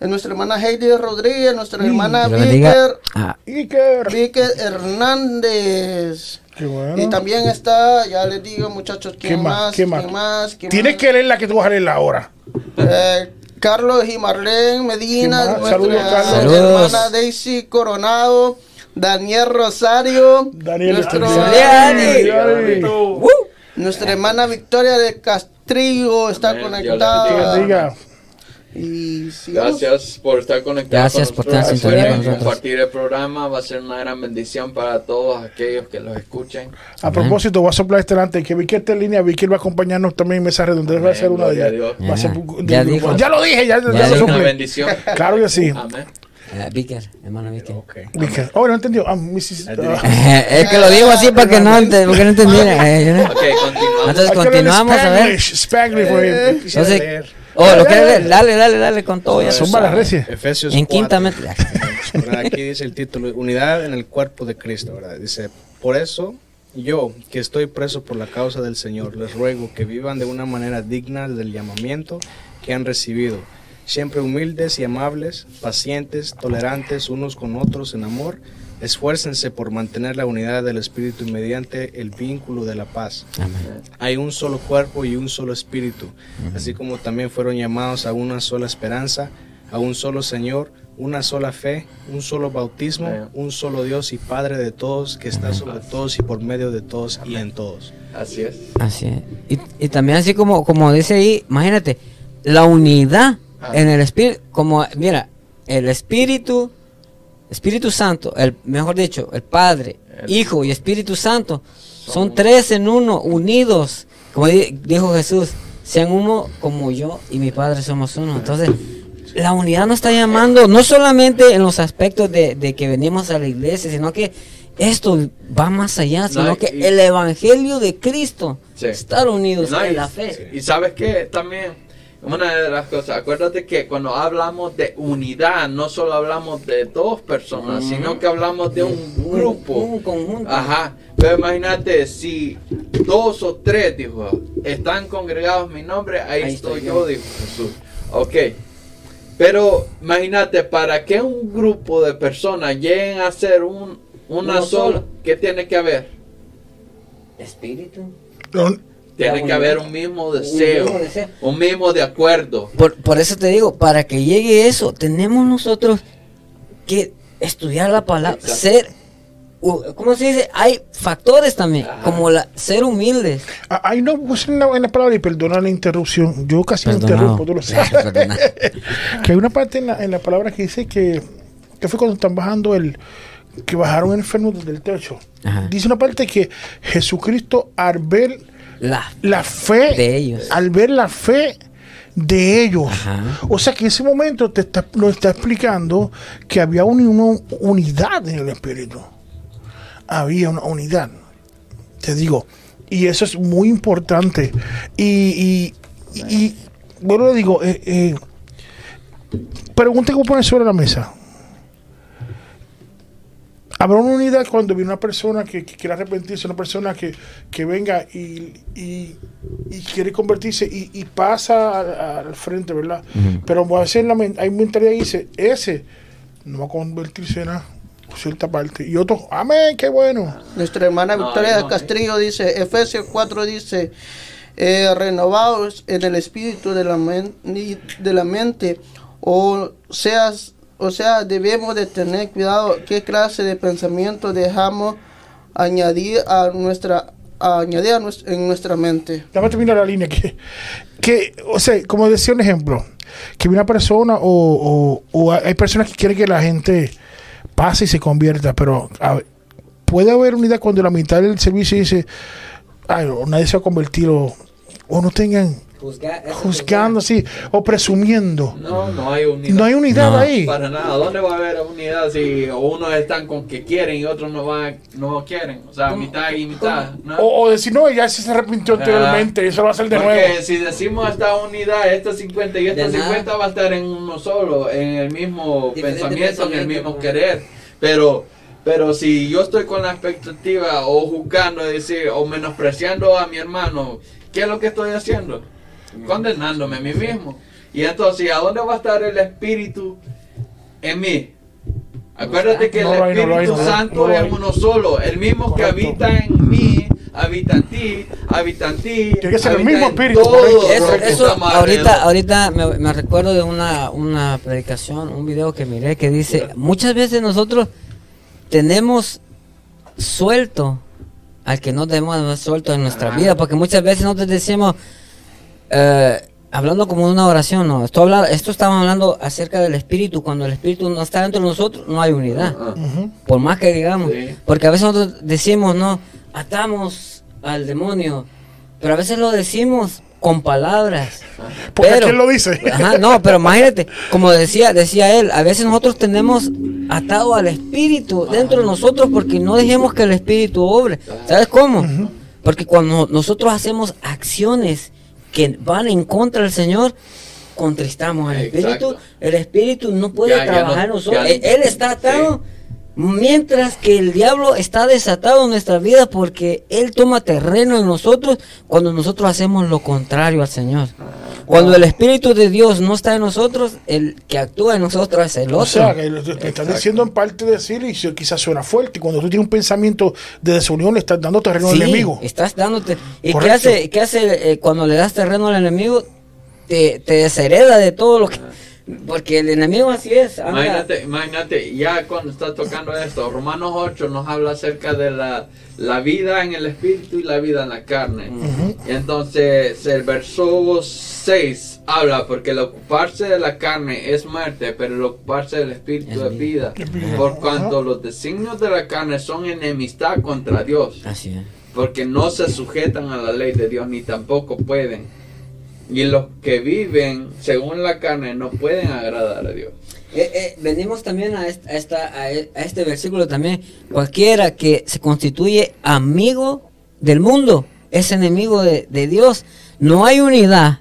Nuestra hermana Heidi Rodríguez, nuestra hermana lo bendiga. Víker, Ah, Iker. Víker Hernández. Qué bueno. Y también está, ya les digo muchachos, ¿quién ¿Qué más? ¿Qué más? ¿Quién más? ¿Quién Tienes más? que leer la que tú vas a leer ahora. Eh, Carlos y Marlene Medina, nuestra Saludos, hermana Daisy Coronado, Daniel Rosario, Daniel, nuestro- Daniel. Daniel. nuestra hermana Victoria de Castrillo está la conectada. Y sigamos. Gracias por estar conectados Gracias con por estar sintonía con nosotros. compartir el programa, va a ser una gran bendición para todos aquellos que los escuchen. A propósito, voy a soplar este delante. Que Vicky está en línea. Vicky va a acompañarnos también en mesa redonda. Va a Amén, ser una de ellas. Ser Ya, ya. Ya lo dije, ya, ya, Ya. Una bendición. Claro que sí. Amén. Eh, Víker, hermano Víker. Vicky. Oh, no entendió. Ah, Mrs. ah. es que lo digo así para que no, porque no entendiera. eh, yo no- Ok, continuamos. Entonces continuamos a ver. Spanglish, Eh. Entonces, oh, lo quieres leer? Dale, dale, dale con todo. Ya Son balas recias. Efesios En 4. quinta. Aquí dice el título, Unidad en el cuerpo de Cristo, ¿verdad? Dice, por eso yo, que estoy preso por la causa del Señor, les ruego que vivan de una manera digna del llamamiento que han recibido, siempre humildes y amables, pacientes, tolerantes unos con otros en amor, esfuércense por mantener la unidad del Espíritu y mediante el vínculo de la paz. Amén. Hay un solo cuerpo y un solo espíritu, así como también fueron llamados a una sola esperanza, a un solo Señor, una sola fe, un solo bautismo, Amén. un solo Dios y Padre de todos, que está sobre todos y por medio de todos y en todos. Así es. Así es. Y, y también así como, como dice ahí, imagínate, la unidad Ah. en el espíritu, como, mira, el espíritu, Espíritu Santo, el mejor dicho, el Padre, El- Hijo y Espíritu Santo Son tres en uno, unidos. Como di- dijo Jesús, sean uno como yo y mi Padre somos uno. Entonces, la unidad nos está llamando, no solamente en los aspectos de, de que venimos a la iglesia, sino que esto va más allá, sino No, que y- el Evangelio de Cristo, Sí. estar unidos No, y- en la fe. Y sabes que también, una de las cosas, acuérdate que cuando hablamos de unidad, no solo hablamos de dos personas, sino que hablamos de un grupo. Un conjunto. Ajá, pero imagínate si dos o tres, dijo, están congregados en mi nombre, ahí, Ahí estoy estoy yo, yo. dijo Jesús. Ok, pero imagínate, para que un grupo de personas lleguen a ser un, una Uno sola, solo. ¿qué tiene que haber? Espíritu. Tiene que haber un mismo deseo, mismo deseo. un mismo de acuerdo. Por, por eso te digo, para que llegue eso, tenemos nosotros que estudiar la palabra, Exacto. ser, ¿cómo se dice? Hay factores también, Ajá. como la, ser humildes. Ah, Ahí no puse en la, en la palabra y perdona la interrupción. Yo casi me interrumpo, tú lo sabes. Que hay una parte en la, en la palabra que dice que, que fue cuando están bajando el que bajaron enfermos desde el techo. Ajá. Dice una parte que Jesucristo al ver La, la fe De ellos. al ver la fe de ellos. Ajá. O sea que en ese momento te está, nos está explicando que había una, una unidad en el espíritu. Había una unidad. Te digo. Y eso es muy importante. Y, y, bueno, le digo, eh, eh, pregunta que poner sobre la mesa. Habrá una unidad cuando viene una persona que, que quiera arrepentirse, una persona que, que venga y, y, y quiere convertirse y, y pasa al, al frente, ¿verdad? Pero a veces la hay mentalidad que dice, ese no va a convertirse en nada, cierta parte. Y otros, amén, qué bueno. Nuestra hermana Victoria no, Castrillo dice, Efesios 4 dice, eh, renovados en el espíritu de la, de la mente, o seas, o sea, debemos de tener cuidado qué clase de pensamiento dejamos añadir a nuestra, añadir a en nuestra mente. Déjame terminar la línea que, que, o sea, como decía un ejemplo, que una persona o, o, hay personas que quieren que la gente pase y se convierta, pero puede haber unidad cuando la mitad del servicio dice, ay, nadie se va a convertir o no tengan juzgando así o presumiendo. No, no hay unidad. No hay unidad No. ahí. Para nada. ¿Dónde va a haber unidad si unos están con que quieren y otros no van, no quieren? O sea, mitad y mitad. ¿no? O, o decir, no, ya se arrepintió anteriormente, eso lo va a hacer de Porque nuevo. si decimos esta unidad, esta 50 y esta De nada. 50 va a estar en uno solo, en el mismo Diferente pensamiento, en el mismo ajá. querer. Pero, pero si yo estoy con la expectativa o juzgando, es decir, o menospreciando a mi hermano, ¿qué es lo que estoy haciendo? Condenándome a mí mismo. Y entonces, ¿a dónde va a estar el Espíritu en mí? Acuérdate que el Espíritu Santo es uno solo, el mismo que habita en mí, habita en ti, habita en ti. Tiene que ser el mismo espíritu, correcto. Eso, ahorita, ahorita me, recuerdo de una, una predicación, un video que miré que dice, muchas veces nosotros tenemos suelto al que no haber suelto en nuestra vida, porque muchas veces nosotros decimos, eh, hablando como de una oración, no, esto, habla, esto estamos hablando acerca del espíritu, cuando el espíritu no está dentro de nosotros, no hay unidad, por más que digamos, Sí. porque a veces nosotros decimos, no, atamos al demonio, pero a veces lo decimos con palabras. Porque Pero- ¿quién lo dice? Ajá, no, pero imagínate, como decía, decía él, a veces nosotros tenemos atado al espíritu dentro de nosotros porque no dejemos que el espíritu obre. ¿Sabes cómo? Porque cuando nosotros hacemos acciones que van en contra del Señor, contristamos al espíritu. Exacto. El espíritu no puede Ya- trabajar en no- nosotros. ya- Él él está atado. Mientras que el diablo está desatado en nuestra vida porque él toma terreno en nosotros cuando nosotros hacemos lo contrario al Señor. Cuando el Espíritu de Dios no está en nosotros, el que actúa en nosotros es el otro. O sea, que lo- te estás diciendo en parte decir y si- quizás suena fuerte. Cuando tú tienes un pensamiento de desunión, le estás dando terreno al Sí, enemigo. Estás dándote. ¿Y qué hace, qué hace eh, cuando le das terreno al enemigo? Te, te deshereda de todo lo que. Porque el enemigo así es. anda- Imagínate, imagínate, ya cuando está tocando esto, Romanos 8 nos habla acerca de la, la vida en el espíritu y la vida en la carne. Y entonces el verso 6 habla, porque el ocuparse de la carne es muerte, pero el ocuparse del espíritu Es es vida. vida. Por cuanto los designios de la carne son enemistad contra Dios. Así es. porque no se sujetan a la ley de Dios ni tampoco pueden. Y los que viven según la carne no pueden agradar a Dios. Eh, eh, venimos también a, est- a esta, a, a este versículo también. Cualquiera que se constituye amigo del mundo es enemigo de, de Dios. No hay unidad.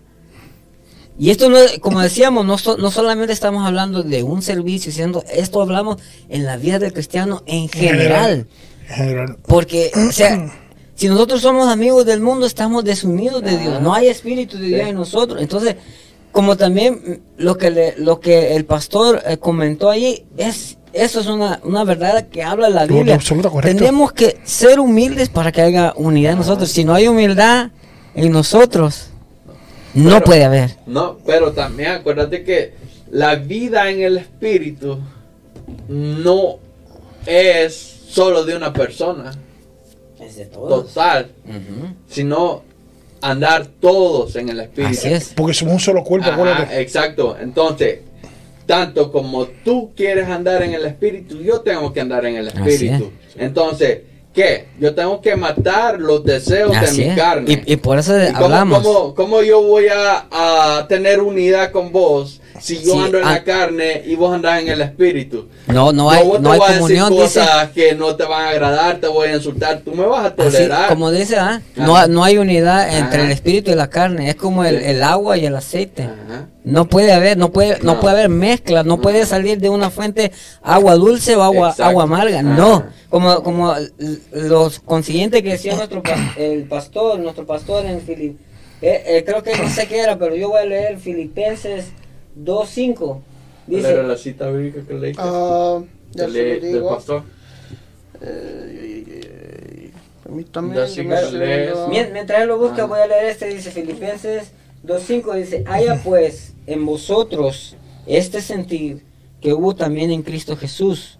Y esto, no, como decíamos, no, so- no solamente estamos hablando de un servicio, sino esto hablamos en la vida del cristiano en general. En general. Porque, o sea, si nosotros somos amigos del mundo, estamos desunidos de Dios. No hay espíritu de Dios Sí. en nosotros. Entonces, como también lo que le- lo que el pastor eh, comentó ahí es eso es una, una verdad que habla la Biblia. absoluto, correcto. Tenemos que ser humildes para que haya unidad en nosotros. Si no hay humildad en nosotros, no Pero- puede haber. No, pero también acuérdate que la vida en el espíritu no es solo de una persona, total, sino andar todos en el espíritu. Así es. Porque somos un solo cuerpo, Ajá, exacto. Entonces, tanto como tú quieres andar en el espíritu, yo tengo que andar en el Así espíritu. Entonces, ¿qué? Yo tengo que matar los deseos Así de mi es. carne. Y, y por eso ¿Y cómo, hablamos. cómo- cómo yo voy a, a tener unidad con vos si yo Sí, ando en ah. la carne y vos andás en el espíritu? No, no hay, no te hay comunión, dice. cosas que no te van a agradar, te voy a insultar, tú me vas a Así, tolerar. como dice, ¿ah? no, no hay unidad entre Ajá. el espíritu y la carne. Es como el, el agua y el aceite. Ajá. No puede haber, no puede, no, No. puede haber mezcla, no, puede salir de una fuente agua dulce o agua, Exacto. agua amarga. Ajá. No, como, como los consiguientes que decía nuestro el pastor, nuestro pastor en Filip, eh, eh, creo que no sé qué era, pero yo voy a leer Filipenses 2.5. ¿Cuál Dice, era la cita bíblica que leíste? Ah, ya Del- se lo del digo. pastor. Eh, permítame, Mientras lo busca, Ah. voy a leer este, dice Filipenses 2.5, dice, haya pues en vosotros este sentir que hubo también en Cristo Jesús,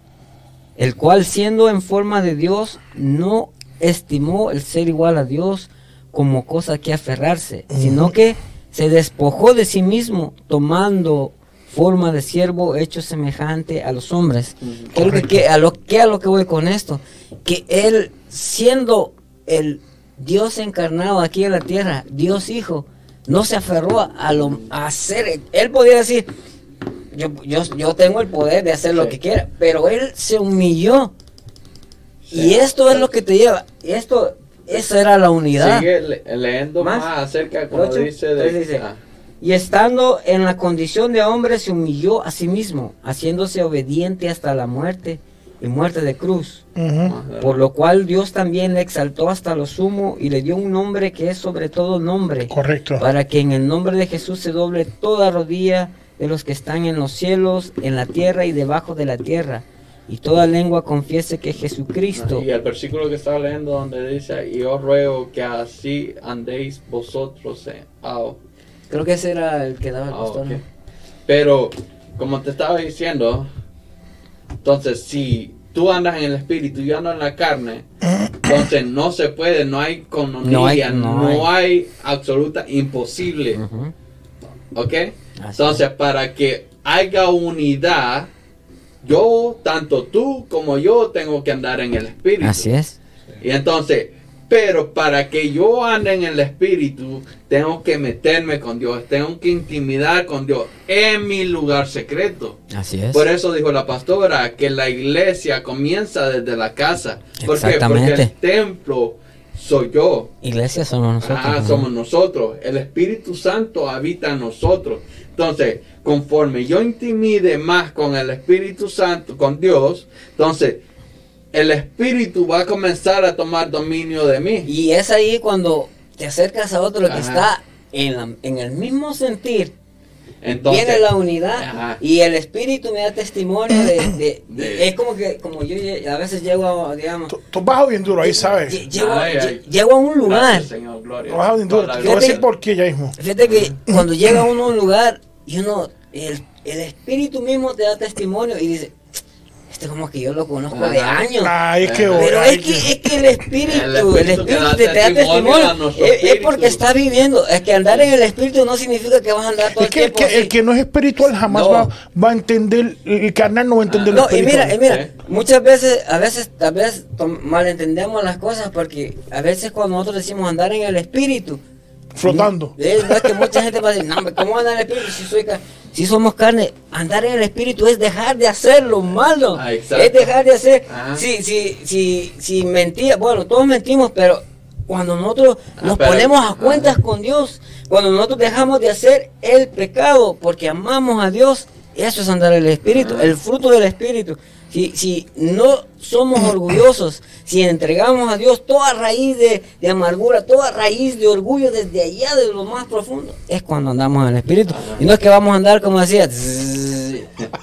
el cual siendo en forma de Dios, no estimó el ser igual a Dios como cosa que aferrarse, sino que se despojó de sí mismo, tomando forma de siervo hecho semejante a los hombres. ¿Qué es lo que- que- a lo que a lo que voy con esto? Que él siendo el Dios encarnado aquí en la tierra, Dios hijo, no se aferró a, a lo a hacer, él podía decir, yo, yo, yo tengo el poder de hacer lo Sí. que quiera, pero él se humilló. Y esto es lo que te lleva, esto, esa era la unidad. Sigue le- leyendo Más. más, acerca, como Ocho. dice, de... Dice, ah, Y estando en la condición de hombre, se humilló a sí mismo, haciéndose obediente hasta la muerte y muerte de cruz. Ah, Por lo cual Dios también le exaltó hasta lo sumo y le dio un nombre que es sobre todo nombre, Correcto. para que en el nombre de Jesús se doble toda rodilla de los que están en los cielos, en la tierra y debajo de la tierra, y toda lengua confiese que Jesucristo Y el versículo que estaba leyendo donde dice, y os ruego que así andéis vosotros en... ah, Creo que ese era el que daba el ah, pastor. ok. ¿no? Pero, como te estaba diciendo, entonces si tú andas en el espíritu y yo ando en la carne, entonces no se puede, no hay cononía, No hay- no, no hay. absoluta, imposible, Ujú. ¿ok? Así Entonces, para que haya unidad, yo, tanto tú como yo, tengo que andar en el espíritu. Así es. Y entonces, pero para que yo ande en el espíritu, tengo que meterme con Dios, tengo que intimidar con Dios en mi lugar secreto. Así es. Por eso dijo la pastora que la iglesia comienza desde la casa. ¿Por qué? Porque el templo soy yo. Iglesia somos nosotros. Ah, ¿no? somos nosotros. El Espíritu Santo habita en nosotros. Entonces, conforme yo intimide más con el Espíritu Santo, con Dios, entonces el Espíritu va a comenzar a tomar dominio de mí. Y es ahí cuando te acercas a otro que está en, la- en el mismo sentir. Entonces, viene la unidad Ajá. y el espíritu me da testimonio de, de- De- es como que como yo a veces llego a, digamos Tú, tú bajas bien duro ahí, ¿sabes? lle- llego, Ay, ay. llego a un lugar Gracias, Señor, gloria. Tú bajas bien duro. Te voy a decir por qué ya mismo. fíjate que cuando llega uno a un lugar y uno el, el espíritu mismo te da testimonio y dice este como que yo lo conozco de años. Ay, es que Pero es que, es que el espíritu, El el espíritu te, te da testimonio Es, es porque está viviendo. Es que andar en el espíritu no significa que vas a andar todo Es el que el tiempo. que, el que no es espiritual jamás No. va, va a entender, el carnal no va a entender lo No, y mira, y mira, muchas veces, a veces, tal vez malentendemos las cosas porque a veces cuando nosotros decimos andar en el espíritu, Flotando. Es verdad que mucha gente va a decir, no, ¿cómo andar en el espíritu si, soy si somos carne? Andar en el espíritu es dejar de hacer lo malo. Ah, es dejar de hacer. Ajá. Si, si, si, si mentía, bueno, todos mentimos, pero cuando nosotros nos Ah, pero- ponemos a cuentas ajá. con Dios, cuando nosotros dejamos de hacer el pecado porque amamos a Dios, eso es andar en el espíritu, Ajá. el fruto del espíritu. Si, si no somos orgullosos, si entregamos a Dios toda raíz de, de amargura, toda raíz de orgullo desde allá de lo más profundo, es cuando andamos en el espíritu. Y no es que vamos a andar como decía,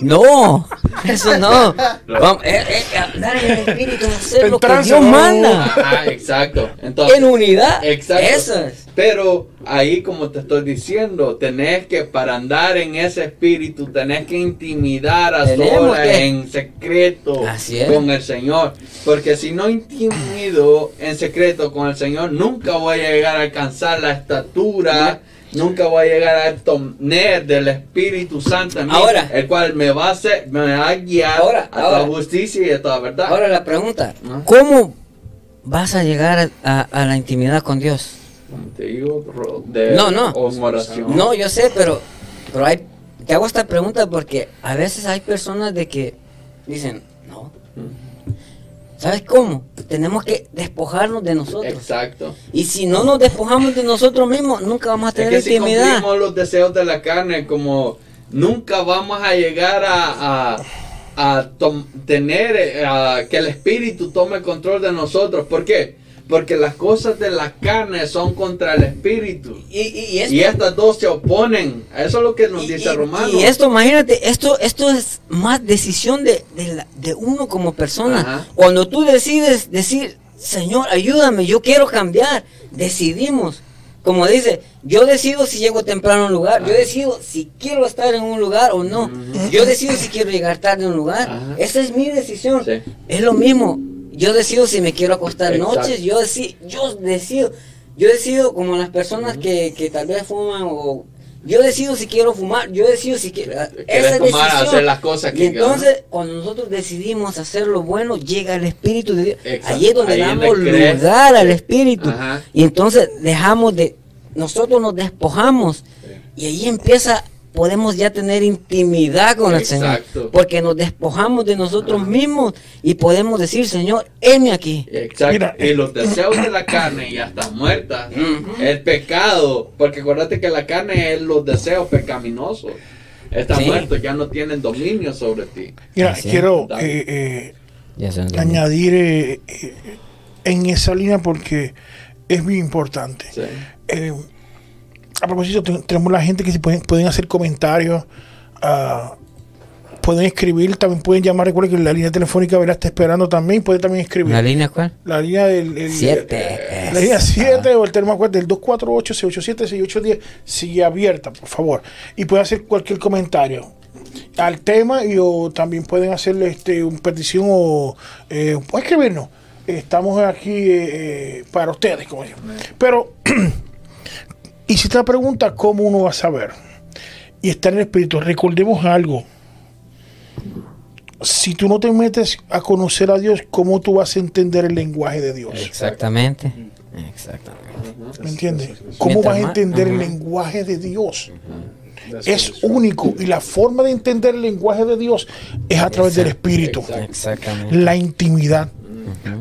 no, eso no. Vamos, es- es andar en el espíritu es hacer lo que Dios no. manda. Ajá, exacto. Entonces, En unidad. Exacto. Eso es. Pero ahí, como te estoy diciendo, tenés que, para andar en ese espíritu, tenés que intimidar a solas que- en secreto Así es. con el Señor. Porque si no intimido en secreto con el Señor, nunca voy a llegar a alcanzar la estatura. Nunca voy a llegar a tener del Espíritu Santo en mí, Ahora. el cual me va a hacer, me va a guiar Ahora, a ahora. toda justicia y a toda verdad. Ahora la pregunta. ¿cómo vas a llegar a, a la intimidad con Dios? Como te digo, ro- de No, no. oración. No, yo sé, pero, pero hay, te hago esta pregunta porque a veces hay personas de que dicen, no. ¿Sabes cómo? Tenemos que despojarnos de nosotros. Exacto. Y si no nos despojamos de nosotros mismos, nunca vamos a Es tener que si intimidad. cumplimos los deseos de la carne, como nunca vamos a llegar a, a, a tener eh, a que el espíritu tome control de nosotros. ¿Por qué? Porque las cosas de la carne son contra el espíritu. Y, y- esto, Y estas dos se oponen. Eso es lo que nos y- dice Romano. y esto, imagínate, esto, esto es más decisión de, de, la- de uno como persona. Ajá. Cuando tú decides decir, Señor, ayúdame, yo quiero cambiar, decidimos. Como dice, yo decido si llego temprano a un lugar, yo Ajá. decido si quiero estar en un lugar o no. Yo decido si quiero llegar tarde a un lugar. Ajá. Esa es mi decisión. Sí. Es lo mismo. Yo decido si me quiero acostar Exacto. noches, yo, deci- yo decido. Yo decido como las personas que, que tal vez fuman o... Yo decido si quiero fumar, yo decido si quiero... Esa tomar, decisión. hacer las cosas que Y entonces, cuando nosotros decidimos hacer lo bueno, llega el Espíritu de Dios. Exacto. Allí es donde Ahí es damos donde crees. lugar al Espíritu. Ajá. Y entonces dejamos de... Nosotros nos despojamos. Y ahí empieza... Podemos ya tener intimidad con el Señor. Exacto. Porque nos despojamos de nosotros mismos y podemos decir, Señor, heme aquí. Exacto. Mira, y los deseos de la carne ya están muertas. El pecado, porque acuérdate que la carne es los deseos pecaminosos. Están Sí. muertos, ya no tienen dominio sobre ti. Mira, quiero eh, eh, añadir eh, eh, en esa línea porque es muy importante. Sí. Eh, a propósito, te- tenemos la gente que se pueden, pueden hacer comentarios, ah, pueden escribir, también pueden llamar. Recuerden que la línea telefónica ¿verdad? está esperando también, puede también escribir. ¿La línea cuál? La línea del. el- Siete. La línea 7 o el teléfono del 248-687-6810 sigue abierta, por favor. Y puede hacer cualquier comentario al tema y o también pueden hacerle este, una petición o eh, escribirnos. Estamos aquí eh, eh, para ustedes, como digo. Pero, y si te la pregunta, ¿cómo uno va a saber? Y está en el espíritu. Recordemos algo. Si tú no te metes a conocer a Dios, ¿cómo tú vas a entender el lenguaje de Dios? Exactamente. Exactamente. ¿Me entiendes? ¿Cómo vas a entender el lenguaje de Dios? Es único y la forma de entender el lenguaje de Dios es a través del Espíritu. Exactamente. la intimidad.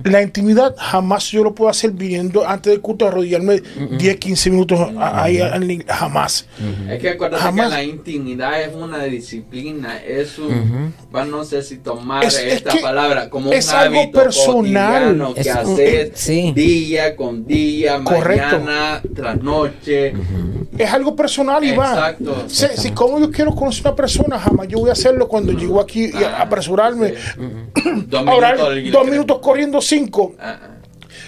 La intimidad jamás yo lo puedo hacer viniendo antes del culto arrodillarme 10, 15 minutos a- ahí al- al- jamás. Es que acuérdate Jamás. que la intimidad es una disciplina, es un, va, no sé si tomar Es- es esta que palabra como es un algo hábito personal. que Es haces sí. día con día, Correcto. mañana tras noche. Es algo personal, Iván. Exacto. Si, si como yo quiero conocer a una persona, jamás yo voy a hacerlo cuando llego aquí y Ah, apresurarme. sí. Dos Ahora, minutos del- dos minutos corriendo cinco. Ah, ah.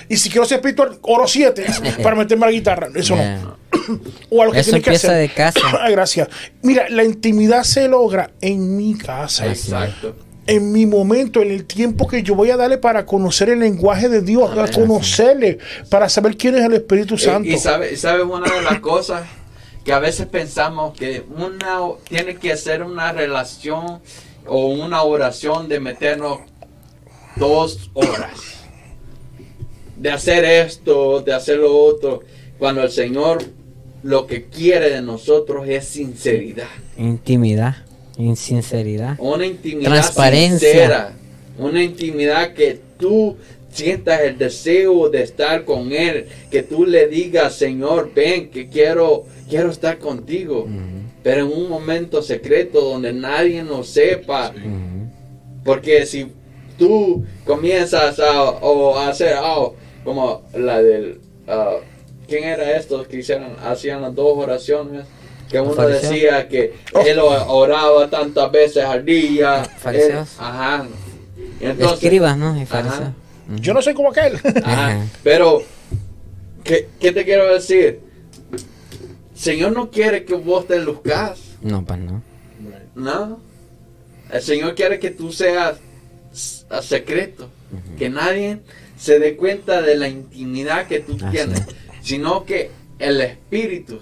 Y si quiero ser espiritual, oro siete para meterme a la guitarra. Eso no. O a lo que Eso tiene que empieza hacer. de casa. Ah, Gracias. Mira, la intimidad se logra en mi casa. Exacto. en mi momento, en el tiempo que yo voy a darle para conocer el lenguaje de Dios, para conocerle, para saber quién es el Espíritu Y- Santo. Y, sabe- y sabes una de las cosas que a veces pensamos que una tiene que ser una relación o una oración de meternos dos horas. De hacer esto, de hacer lo otro. Cuando el Señor lo que quiere de nosotros es sinceridad. Intimidad, insinceridad. Una intimidad Transparencia. sincera. Una intimidad que tú sientas el deseo de estar con Él. Que tú le digas, Señor, ven, que quiero, quiero estar contigo. Pero en un momento secreto donde nadie nos sepa. Porque si tú comienzas a, o a hacer ah, como la del... ah, ¿Quién era estos que hicieron, hacían las dos oraciones? Que uno fariseos? decía que él o- oraba tantas veces al día. Fariseos. Él- ajá. Y entonces- Escribas, ¿no? Y Ajá. fariseos. Yo no soy como aquel. Ajá. Ajá. Pero, ¿qué, qué te quiero decir? Señor no quiere que vos te luzcas. No, pues no. No. El Señor quiere que tú seas secreto. Que nadie se dé cuenta de la intimidad que tú tienes. es. Sino que el Espíritu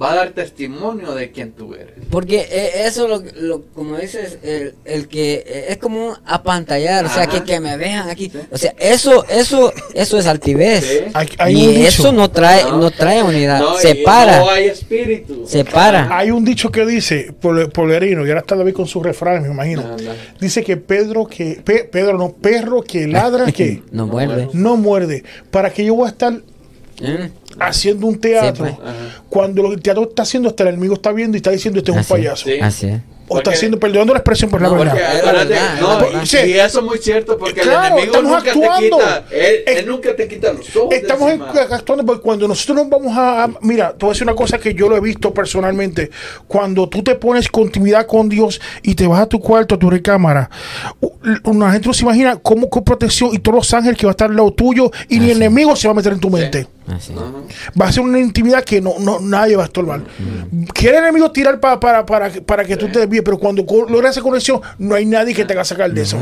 va a dar testimonio de quién tú eres. Porque eh, eso, lo, lo- como dices, el, el que eh, es como apantallar, o sea, Ajá. que, que me vean aquí. O sea, eso, eso, eso es altivez. Sí. Hay, hay y dicho, eso no trae, no, trae unidad. No, separa, No hay espíritu. separa. hay un dicho que dice, Pol- Polerino, y ahora está David con sus refranes, me imagino. Anda. Dice que Pedro que, Pe- Pedro no, perro que ladra que No muerde. no muerde. Para que yo voy a estar ¿Eh? haciendo un teatro, Sí, pues. Cuando lo que el teatro está haciendo, hasta el enemigo está viendo y está diciendo este es un Así payaso. Sí. Así es. O está haciendo, perdonando la expresión por la verdad. Y- Sí. y eso es muy cierto porque Claro, el enemigo estamos nunca actuando. te quita, él, Es- él nunca te quita los ojos. Estamos actuando porque cuando nosotros nos vamos a, a- Mira, te voy a decir una cosa que yo lo he visto personalmente. Cuando tú te pones con intimidad con Dios y te vas a tu cuarto, a tu recámara, una gente no se imagina cómo con protección y todos los ángeles que va a estar al lado tuyo y ni el enemigo se va a meter en tu mente. Así. Va a ser una intimidad que no, no nadie va a estorbar. Quiere el enemigo tirar pa- para, para, para que tú te desvíes, pero cuando logras esa conexión, no hay nadie que te haga sacar de eso.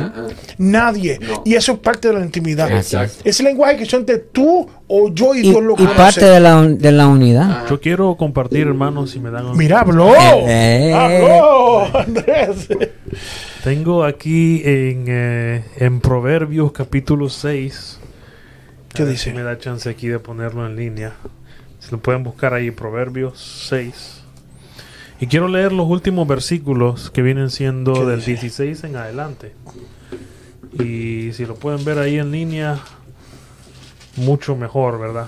Nadie. No. Y eso es parte de la intimidad. Exacto. Ese lenguaje que son entre tú o yo y, Y, Dios lo y conoce. parte de la, de la unidad. Yo quiero compartir, hermanos, si me dan un- Mira, habló. Eh. Habló, Andrés. Tengo aquí en, eh, en Proverbios capítulo 6. ¿Qué dice? si me da chance aquí de ponerlo en línea. Si lo pueden buscar ahí, Proverbios 6. Y quiero leer los últimos versículos que vienen siendo ¿Qué del dice? 16 en adelante. Y si lo pueden ver ahí en línea, mucho mejor, ¿verdad?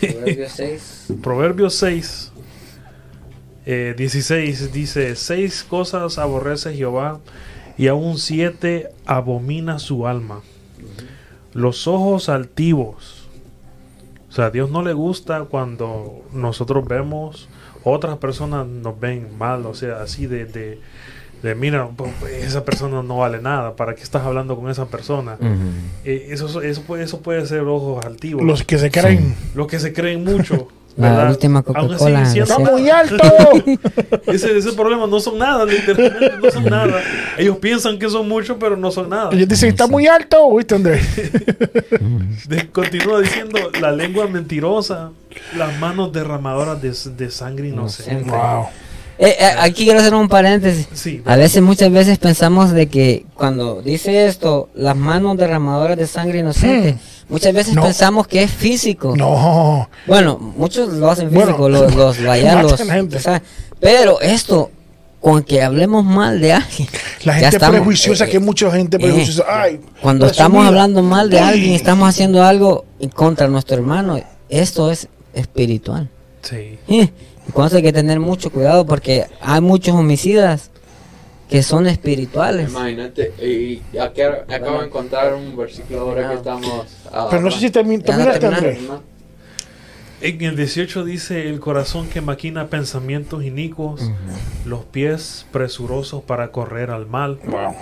Proverbios 6. Proverbios 6, eh, 16 dice, seis cosas aborrece Jehová y aún siete abomina su alma. Los ojos altivos. O sea, a Dios no le gusta cuando nosotros vemos, otras personas nos ven mal, o sea, así de, de, de, mira, pues, esa persona no vale nada, ¿para qué estás hablando con esa persona? Eh, eso, eso, puede, eso puede ser ojos altivos. Los que se creen. Los que se creen mucho. La ¿verdad? última Coca-Cola, Está muy alto. ese, ese problema no son nada, literalmente no son nada. Ellos piensan que son mucho, pero no son nada. Ellos dicen, está muy alto. ¿Viste, Andrés? Continúa diciendo la lengua mentirosa, las manos derramadoras de, de sangre inocente. Wow. Eh, eh, aquí quiero hacer un paréntesis. Sí, A veces, muchas veces pensamos de que cuando dice esto, las manos derramadoras de sangre inocente, muchas veces No. pensamos que es físico. No. Bueno, muchos lo hacen Bueno, físico, los, los los- gente. ¿sabes? Pero esto, con que hablemos mal de alguien, La gente estamos, prejuiciosa, eh, que mucha gente prejuiciosa. Ay, cuando estamos hablando mal de alguien, estamos haciendo algo en contra de nuestro hermano, esto es espiritual. sí. Y con eso hay que tener mucho cuidado porque hay muchos homicidas que son espirituales. Imagínate, y aquí acabo de encontrar un versículo ahora que estamos. ah, Pero no sé si termi- Ya no terminaste. En el 18 dice, el corazón que maquina pensamientos inicuos, los pies presurosos para correr al mal, Wow.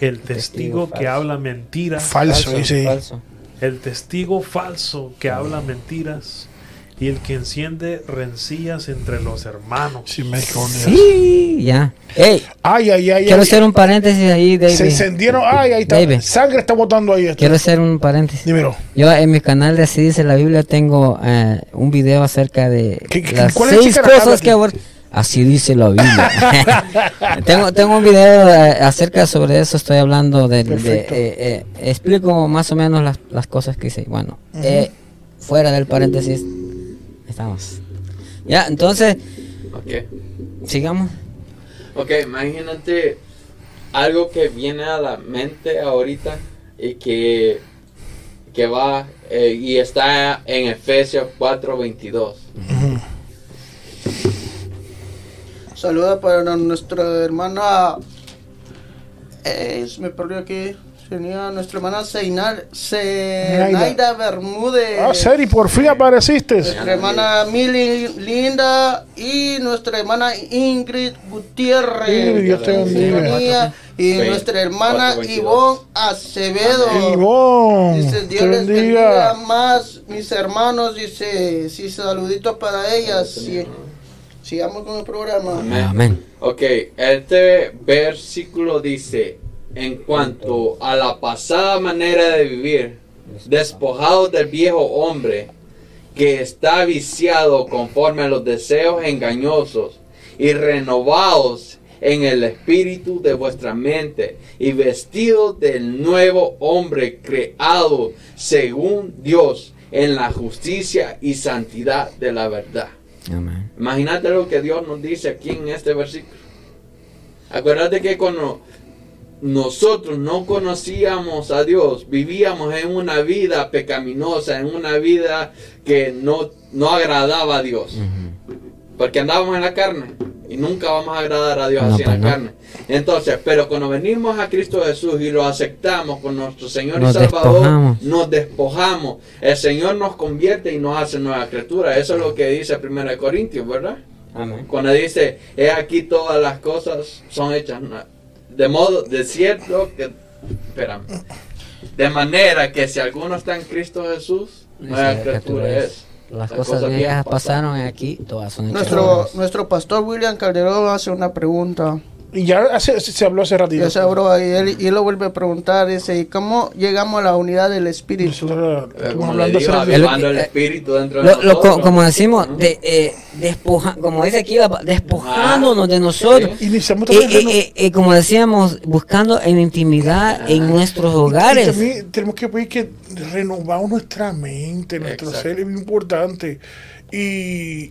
el testigo que falso. habla mentiras, Falso, dice. falso. el testigo falso que habla mentiras y el que enciende rencillas entre los hermanos. Sí, me. Sí. ya. Ey, Ay, ay, ay. quiero ay. hacer un paréntesis ahí, Se David. encendieron. Ay, ahí está. David. Sangre está botando ahí. Esto. Quiero hacer un paréntesis. Dímelo. Yo en mi canal de Así dice la Biblia tengo eh, un video acerca de ¿Qué- qué- las cuál es el seis cosas que abor- Así dice la Biblia. tengo, tengo un video eh, acerca sobre eso, estoy hablando de, de- eh, eh, explico más o menos las, las cosas que hice. Bueno, eh, fuera del paréntesis, estamos. Ya, entonces, Ok. sigamos. Ok, imagínate algo que viene a la mente ahorita y que, que va eh, y está en Efesios 4:22. Saluda para nuestra hermana. Eh, se me perdió aquí. Tenía nuestra hermana Seinar, Zenaida Bermúdez. Ah, Seri, por fin apareciste. Nuestra hermana Mili Linda y nuestra hermana Ingrid Gutiérrez. Ingrid, Dios te bendiga. Y Sí, nuestra hermana 422. Ivonne Acevedo. Ivonne, Dice, Dios les bendiga bendiga. más, mis hermanos. Dice, sí, saluditos para ellas. Sí. Sigamos con el programa. Amén. Amén. Ok, este versículo dice, en cuanto a la pasada manera de vivir, despojados del viejo hombre que está viciado conforme a los deseos engañosos y renovados en el espíritu de vuestra mente y vestidos del nuevo hombre creado según Dios en la justicia y santidad de la verdad. Amén. Imagínate lo que Dios nos dice aquí en este versículo. Acuérdate que cuando nosotros no conocíamos a Dios, vivíamos en una vida pecaminosa, en una vida que no, no agradaba a Dios. Porque andábamos en la carne y nunca vamos a agradar a Dios No, así en pues la no. carne. Entonces, pero cuando venimos a Cristo Jesús y lo aceptamos con nuestro Señor Nos y Salvador, despojamos. nos despojamos. El Señor nos convierte y nos hace nueva criatura. Eso es lo que dice 1 Corintios, ¿verdad? Amén. Cuando dice, he aquí todas las cosas son hechas de modo, de cierto que, espérame, de manera que si alguno está en Cristo Jesús, nueva Esa criatura criatura es. Las cosas viejas pasaron aquí, todas son Nuestro, nuestro pastor William Calderón hace una pregunta. Y ya hace- se habló hace ratito. Ya se abrió ahí él, y él lo vuelve a preguntar. Dice, ¿y cómo llegamos a la unidad del Espíritu? Eh, Como le hablando digo, hace ratito. avivando el Eh, espíritu dentro de Lo- lo- nosotros. co- como decimos, de, eh, despoja, como dice aquí, despojándonos de nosotros. Y Y, y- reno- y- y como decíamos, buscando en intimidad en nuestros Y hogares. también tenemos que pedir que renovamos nuestra mente, nuestro Exacto. ser es muy importante. Y,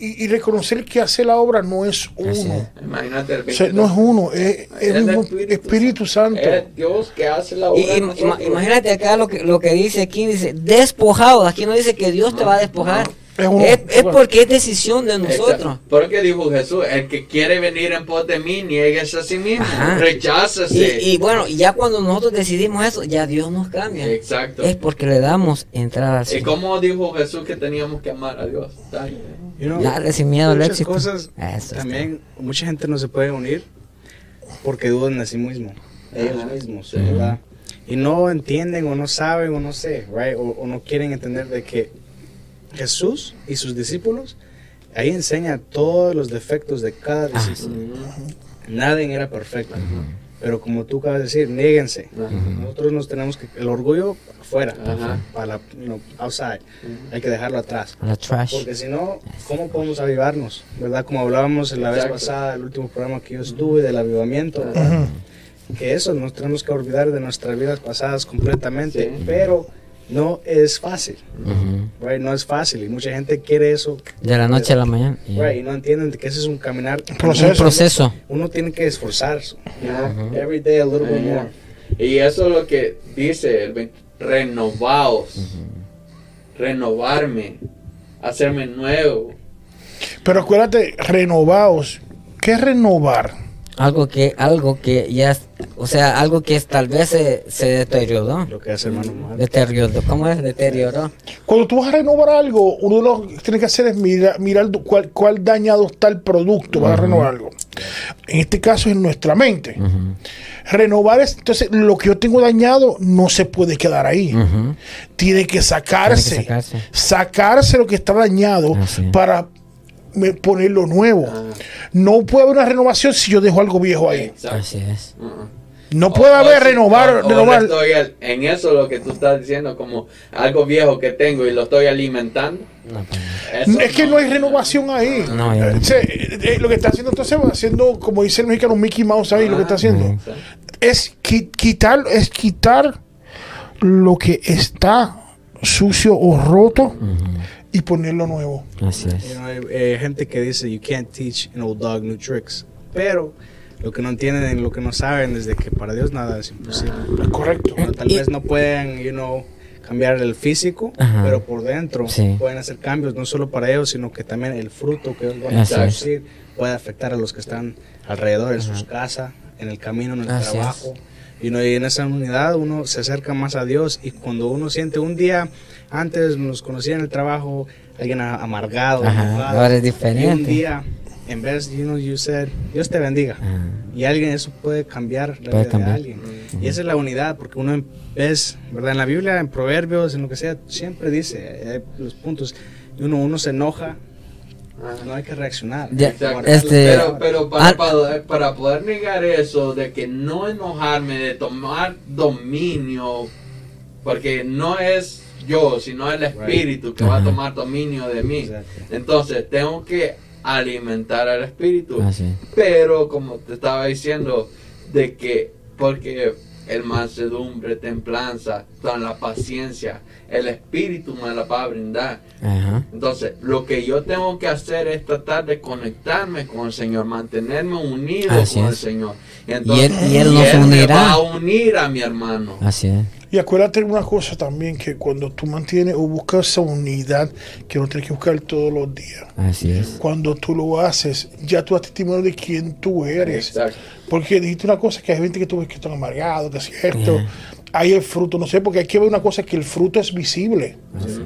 y, reconocer que hace la obra no es uno. Imagínate el O sea, 22. no es uno, es, el Espíritu Espíritu Santo. Es Dios que hace la obra. Y, imagínate acá lo que, lo que dice aquí, dice despojado. Aquí no dice que Dios te va a despojar. Es uno. Es, es porque es decisión de nosotros. Exacto. Porque dijo Jesús, el que quiere venir en pos de mí, nieguese a sí mismo, Ajá. rechácese. Y, y bueno, y ya cuando nosotros decidimos eso, ya Dios nos cambia. Exacto. Es porque le damos entrada al ¿Y cielo. cómo dijo Jesús que teníamos que amar a Dios? Dale. You know, Dale sin miedo al muchas éxito. cosas Eso está. también mucha gente no se puede unir porque dudan de sí mismo, ellos Ajá. mismos, ¿verdad? Y no entienden o no saben o no sé, right? o, o no quieren entender de que Jesús y sus discípulos ahí enseña todos los defectos de cada Ah, discípulo. Nadie era perfecto. Pero como tú acabas de decir, nieguense. Nosotros nos tenemos que el orgullo afuera, Ajá. para la, you know, outside. Hay que dejarlo atrás. La trash. Porque si no, ¿cómo podemos avivarnos? ¿Verdad? Como hablábamos la vez Exacto. pasada, el último programa que yo estuve del avivamiento, que eso nos tenemos que olvidar de nuestras vidas pasadas completamente, Sí. pero no es fácil, Ujú. right? No es fácil y mucha gente quiere eso, De la noche a la mañana. ya. right? Y no entienden que ese es un caminar, Proceso. Un proceso. Uno tiene que esforzarse, you know? every day a little bit more. Y eso es lo que dice el 20, renovaos, renovarme, hacerme nuevo. Pero acuérdate, renovaos. ¿Qué es renovar? Algo que, algo que ya, o sea, algo que es, tal vez se, se deterioró. Lo que hace hermano Omar. Deterioró. ¿Cómo es? Deterioró. Cuando tú vas a renovar algo, uno de lo que tienes que hacer es mirar, mirar cuál, cuál dañado está el producto para renovar algo. En este caso es en nuestra mente. Renovar es, entonces, lo que yo tengo dañado no se puede quedar ahí. Tiene que sacarse. Tiene que sacarse. Sacarse lo que está dañado es. para me- poner lo nuevo. No puede haber una renovación si yo dejo algo viejo ahí. Exacto. Así es. No puede O- haber o renovar, o- o renovar. le estoy al- en eso lo que tú estás diciendo, como algo viejo que tengo y lo estoy alimentando. No, pues, eso Es que no hay renovación ahí. No, sea, eh, eh, lo que está haciendo entonces va haciendo, como dice el mexicano, un Mickey Mouse ahí, lo que está haciendo. Es qui- quitar, es quitar lo que está sucio o roto y ponerlo nuevo. Así You es. know, hay eh, gente que dice, you can't teach an old dog new tricks. Pero lo que no entienden, lo que no saben es de que para Dios nada es imposible. Es correcto. Bueno, tal Y- vez no pueden, you know, cambiar el físico, Ajá. pero por dentro Sí. pueden hacer cambios, no solo para ellos, sino que también el fruto que ellos van a es. producir puede afectar a los que están alrededor, en sus casas, en el camino, en el Así trabajo. Y, no, y en esa unidad uno se acerca más a Dios y cuando uno siente un día, antes nos conocía en el trabajo, alguien amargado, Ajá, ahora es y un diferente. día, en vez, you know, you said, Dios te bendiga. Ajá. Y alguien, eso puede cambiar la Puede vida cambiar. de alguien. Y esa es la unidad, porque uno en vez, ¿verdad? En la Biblia, en Proverbios, en lo que sea, siempre dice, eh, los puntos, y uno, uno se enoja, no hay que reaccionar. Este- Pero, pero para, Ah. para, para poder negar eso de que no enojarme, de tomar dominio, porque no es yo, sino el espíritu que va a tomar dominio de mí. Exacto. Entonces tengo que alimentar al espíritu. Así. Pero como te estaba diciendo, de que porque el mansedumbre, templanza, toda la paciencia, el espíritu me la va a brindar. Ajá. Entonces, lo que yo tengo que hacer es tratar de conectarme con el Señor, mantenerme unido Así con es. el Señor. Y él- y Él nos unirá. va a unir a mi hermano. Así es. Y acuérdate una cosa también, que cuando tú mantienes o buscas esa unidad, que no tienes que buscar todos los días. Así es. Cuando tú lo haces, ya tú das testimonio de quién tú eres. Exacto. Porque dijiste una cosa que hay gente que tú ves que están amargados, que es cierto. Hay el fruto, no sé, porque hay que ver una cosa que el fruto es visible. Así.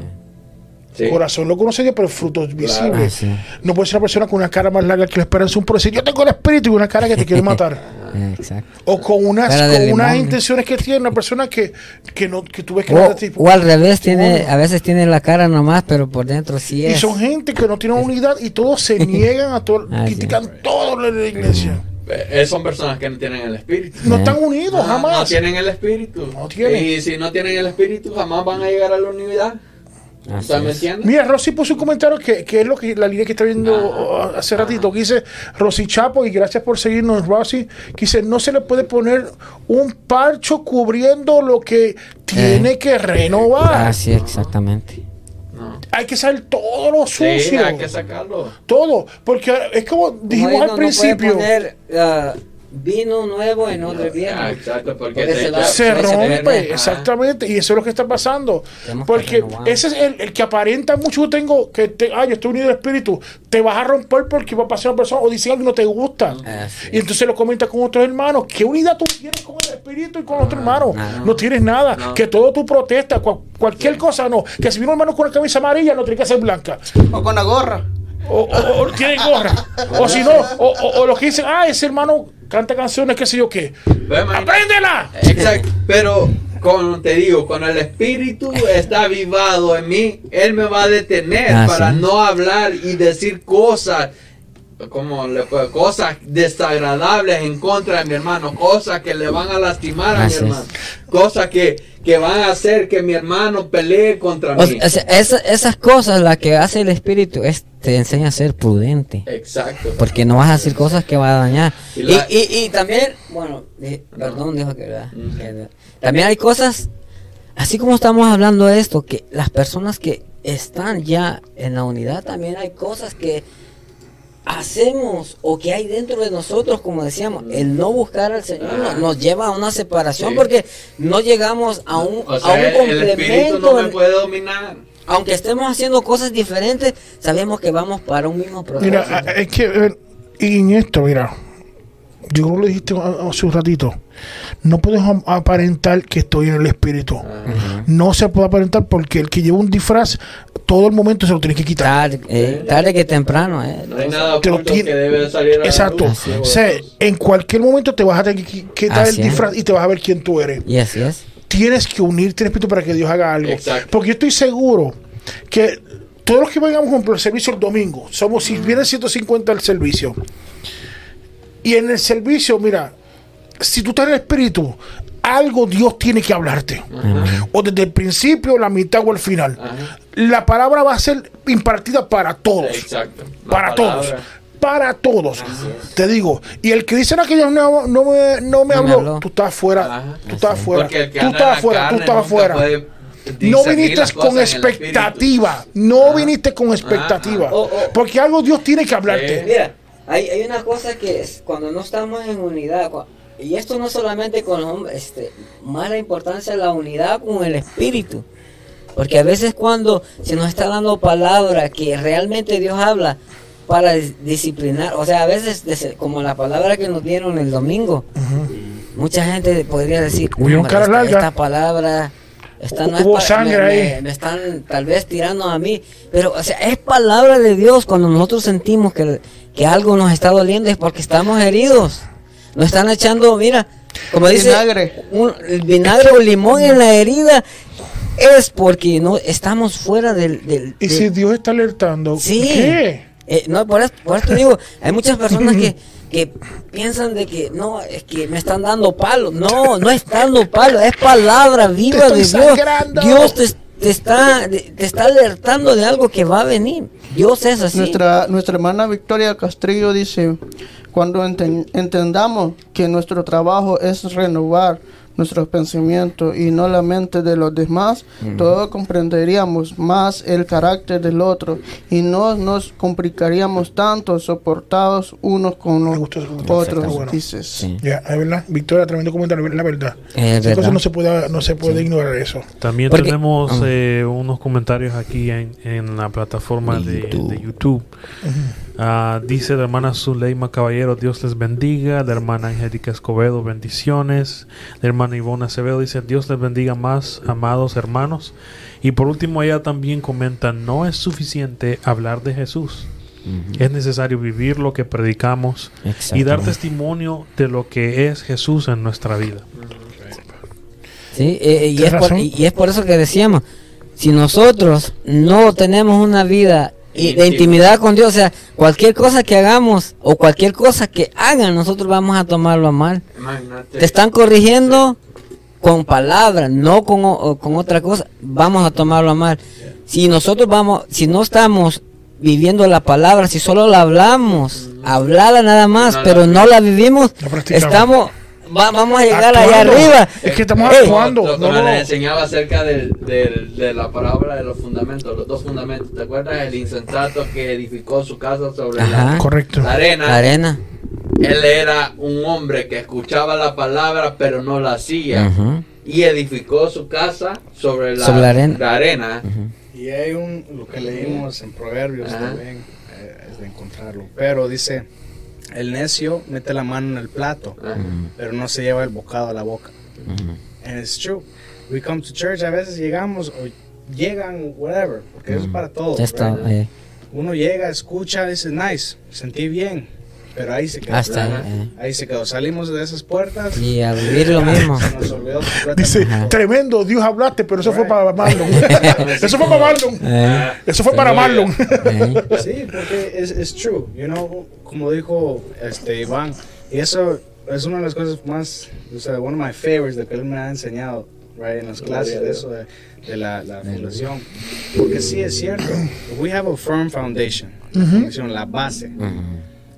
Sí. Corazón lo conoce Dios, pero el fruto es visible. No puede ser una persona con una cara más larga que la esperanza, un decir, yo tengo el espíritu y una cara que te quiere matar. Eh, Exacto. O con unas, con unas intenciones que tiene una persona que, que, no, que tú ves que O, no es tipo. o al revés, tiene, a veces tiene la cara nomás, pero por dentro sí Y es. son gente que no tienen unidad y todos se niegan a todo, Ah, sí. critican todo lo de la iglesia. Eh, son personas que no tienen el espíritu. No Eh. están unidos Ah, jamás. No tienen el espíritu. No tienen. Y si no tienen el espíritu, jamás van a llegar a la unidad. Mira, Rosy puso un comentario que, que es lo que la línea que está viendo hace ratito, que dice Rosy Chapo, y gracias por seguirnos, Rosy, que dice, no se le puede poner un parcho cubriendo lo que tiene Eh. que renovar. Así es, exactamente. No. Hay que saber todo lo Sí, sucio, hay que sacarlo. todo, porque es como dijimos al no- no puede principio, poner, ah, vino nuevo en odre viejo. Ah, exacto, porque Porque se, se rompe, exactamente, y eso es lo que está pasando. Porque ese es el, el que aparenta mucho. Yo tengo que, te, ah, yo estoy unido al espíritu. Te vas a romper porque va a pasar una persona o dice algo que no te gusta. Así Y entonces lo comentas con otros hermanos. ¿Qué unidad tú tienes con el espíritu y con otro hermano? no. No tienes nada. No. Que todo tú protestas, cual- cualquier cosa no. Que si viene un hermano con una camisa amarilla, no tiene que ser blanca. O con la gorra. O, o, o tiene gorra. o si no, o, o, o los que dicen, ah, ese hermano canta canciones, qué sé yo qué. ¡Apréndela! Exacto, pero como te digo, cuando el espíritu está avivado en mí, él me va a detener Ah, para sí. no hablar y decir cosas como le- cosas desagradables en contra de mi hermano, cosas que le van a lastimar a Así mi hermano, cosas que, que van a hacer que mi hermano pelee contra O mí. sea, esa- esas cosas las que hace el espíritu es te enseña a ser prudente. Exacto. Porque no vas a decir cosas que van a dañar. Y Y, la- y, y también, bueno, perdón, dijo que, ¿verdad? También hay cosas, así como estamos hablando de esto, que las personas que están ya en la unidad, también hay cosas que hacemos o que hay dentro de nosotros, como decíamos, el no buscar al Señor nos, nos lleva a una separación Sí. porque no llegamos a un, O a un el, el espíritu no complemento. me en- puede dominar. aunque estemos haciendo cosas diferentes, sabemos que vamos para un mismo propósito. Mira, es que eh, y en esto, mira, yo como lo dijiste hace un ratito, no puedes aparentar que estoy en el espíritu. No se puede aparentar porque el que lleva un disfraz, todo el momento se lo tiene que quitar. tarde, eh, tarde que temprano. Eh. No hay nada Te lo tiene- que debe salir a la Exacto. luz. O sea, en cualquier momento te vas a tener que qui- quitar el es. disfraz y te vas a ver quién tú eres. Y así es. Tienes que unirte al espíritu para que Dios haga algo. Exacto. Porque yo estoy seguro que todos los que vengamos, por ejemplo, el servicio el domingo, somos, si viene 150 el servicio, y en el servicio, mira, si tú estás en el espíritu, algo Dios tiene que hablarte. O desde el principio, la mitad o el final. Ajá. La palabra va a ser impartida para todos. Exacto. Para todos. Para todos. Te digo. Y el que dice "No, que Dios no, no me, no me habló, habló. tú estás fuera. Ajá. Tú estás fuera. Tú estás fuera. Tú estás fuera. No viniste con expectativa. No viniste con expectativa. Porque algo Dios tiene que hablarte. Sí. Mira, hay, hay una cosa que es cuando no estamos en unidad, y esto no solamente con los hombres, este, más la importancia de la unidad con el espíritu. Porque a veces cuando se nos está dando palabra que realmente Dios habla para dis- disciplinar, o sea, a veces como la palabra que nos dieron el domingo, mucha gente podría decir, Hubieron "Hombre, caras esta, esta palabra, esta no es Hubo pa- sangre me- ahí. me- me están tal vez tirando a mí, pero o sea, es palabra de Dios cuando nosotros sentimos que, que algo nos está doliendo es porque estamos heridos. Nos están echando, mira, como dice, Vinagre. un- el vinagre o limón en la herida es porque no estamos fuera del, del- Y del- si Dios está alertando, Sí. ¿qué? eh, no, por por eso te digo, hay muchas personas que, que piensan de que no, es que me están dando palo. No, no es dando palo, es palabra viva de Dios. sangrando. Dios te, te está, te está alertando de algo que va a venir. Dios es así. Nuestra, nuestra hermana Victoria Castrillo dice, cuando enten- entendamos que nuestro trabajo es renovar nuestros pensamientos y no la mente de los demás, todos comprenderíamos más el carácter del otro y no nos complicaríamos tanto soportados unos con los otros, bueno. dices. Sí. Ya, es verdad. Victoria, tremendo comentario, la verdad. Es verdad. no se puede, no se puede ignorar eso. También Porque- tenemos Ah. eh, unos comentarios aquí en, en la plataforma De de, YouTube. de YouTube. Ah, dice la hermana Zuleima Caballero, Dios les bendiga. La hermana Angélica Escobedo, bendiciones. La hermana Ivona Acevedo dice, Dios les bendiga más, amados hermanos. Y por último, ella también comenta, no es suficiente hablar de Jesús. Es necesario vivir lo que predicamos y dar testimonio de lo que es Jesús en nuestra vida. Sí, eh, y, Tienes es por, razón. y es por eso que decíamos, si nosotros no tenemos una vida i- de intimidad con Dios, o sea, cualquier cosa que hagamos o cualquier cosa que hagan, nosotros vamos a tomarlo a mal. Imagínate. Te están corrigiendo con palabras, no con, o- con otra cosa, vamos a tomarlo a mal. Si nosotros vamos, si no estamos viviendo la palabra, si solo la hablamos, hablada nada más, pero no la vivimos, estamos, va- vamos a llegar allá Actuando. arriba. Es que estamos Ey, actuando. Lo no, no. les enseñaba acerca del, del- de la parábola de los fundamentos, los dos fundamentos. ¿Te acuerdas? El insensato que edificó su casa sobre Ajá. la, Correcto. la arena. La arena. Él era un hombre que escuchaba la palabra pero no la hacía. Ujú. Y edificó su casa sobre la, Sobre la arena. la arena. Y hay un, lo que leímos en Proverbios Ajá. también, eh, es de encontrarlo. Pero dice, el necio mete la mano en el plato, pero no se lleva el bocado a la boca. And it's true. We come to church, a veces llegamos o llegan, whatever, porque eso es para todos. Ya está, right? eh, Uno llega, escucha, dice, nice, sentí bien, pero ahí se quedó. hasta ahí, eh. Ahí se quedó. Salimos de esas puertas. Y a vivir lo mismo. Se nos olvidó completamente. Dice, Ajá. tremendo, Dios hablaste, pero eso fue para Marlon. eso fue para Marlon. Eh, Eso fue para Marlon. eh. Sí, porque es true, you know, como dijo este Iván, y eso es una de las cosas más, o sea, one of my favorites de que él me ha enseñado, right, en las clases de eso de, de la, la fundación, porque sí es cierto, we have a firm foundation, la fundación, la base,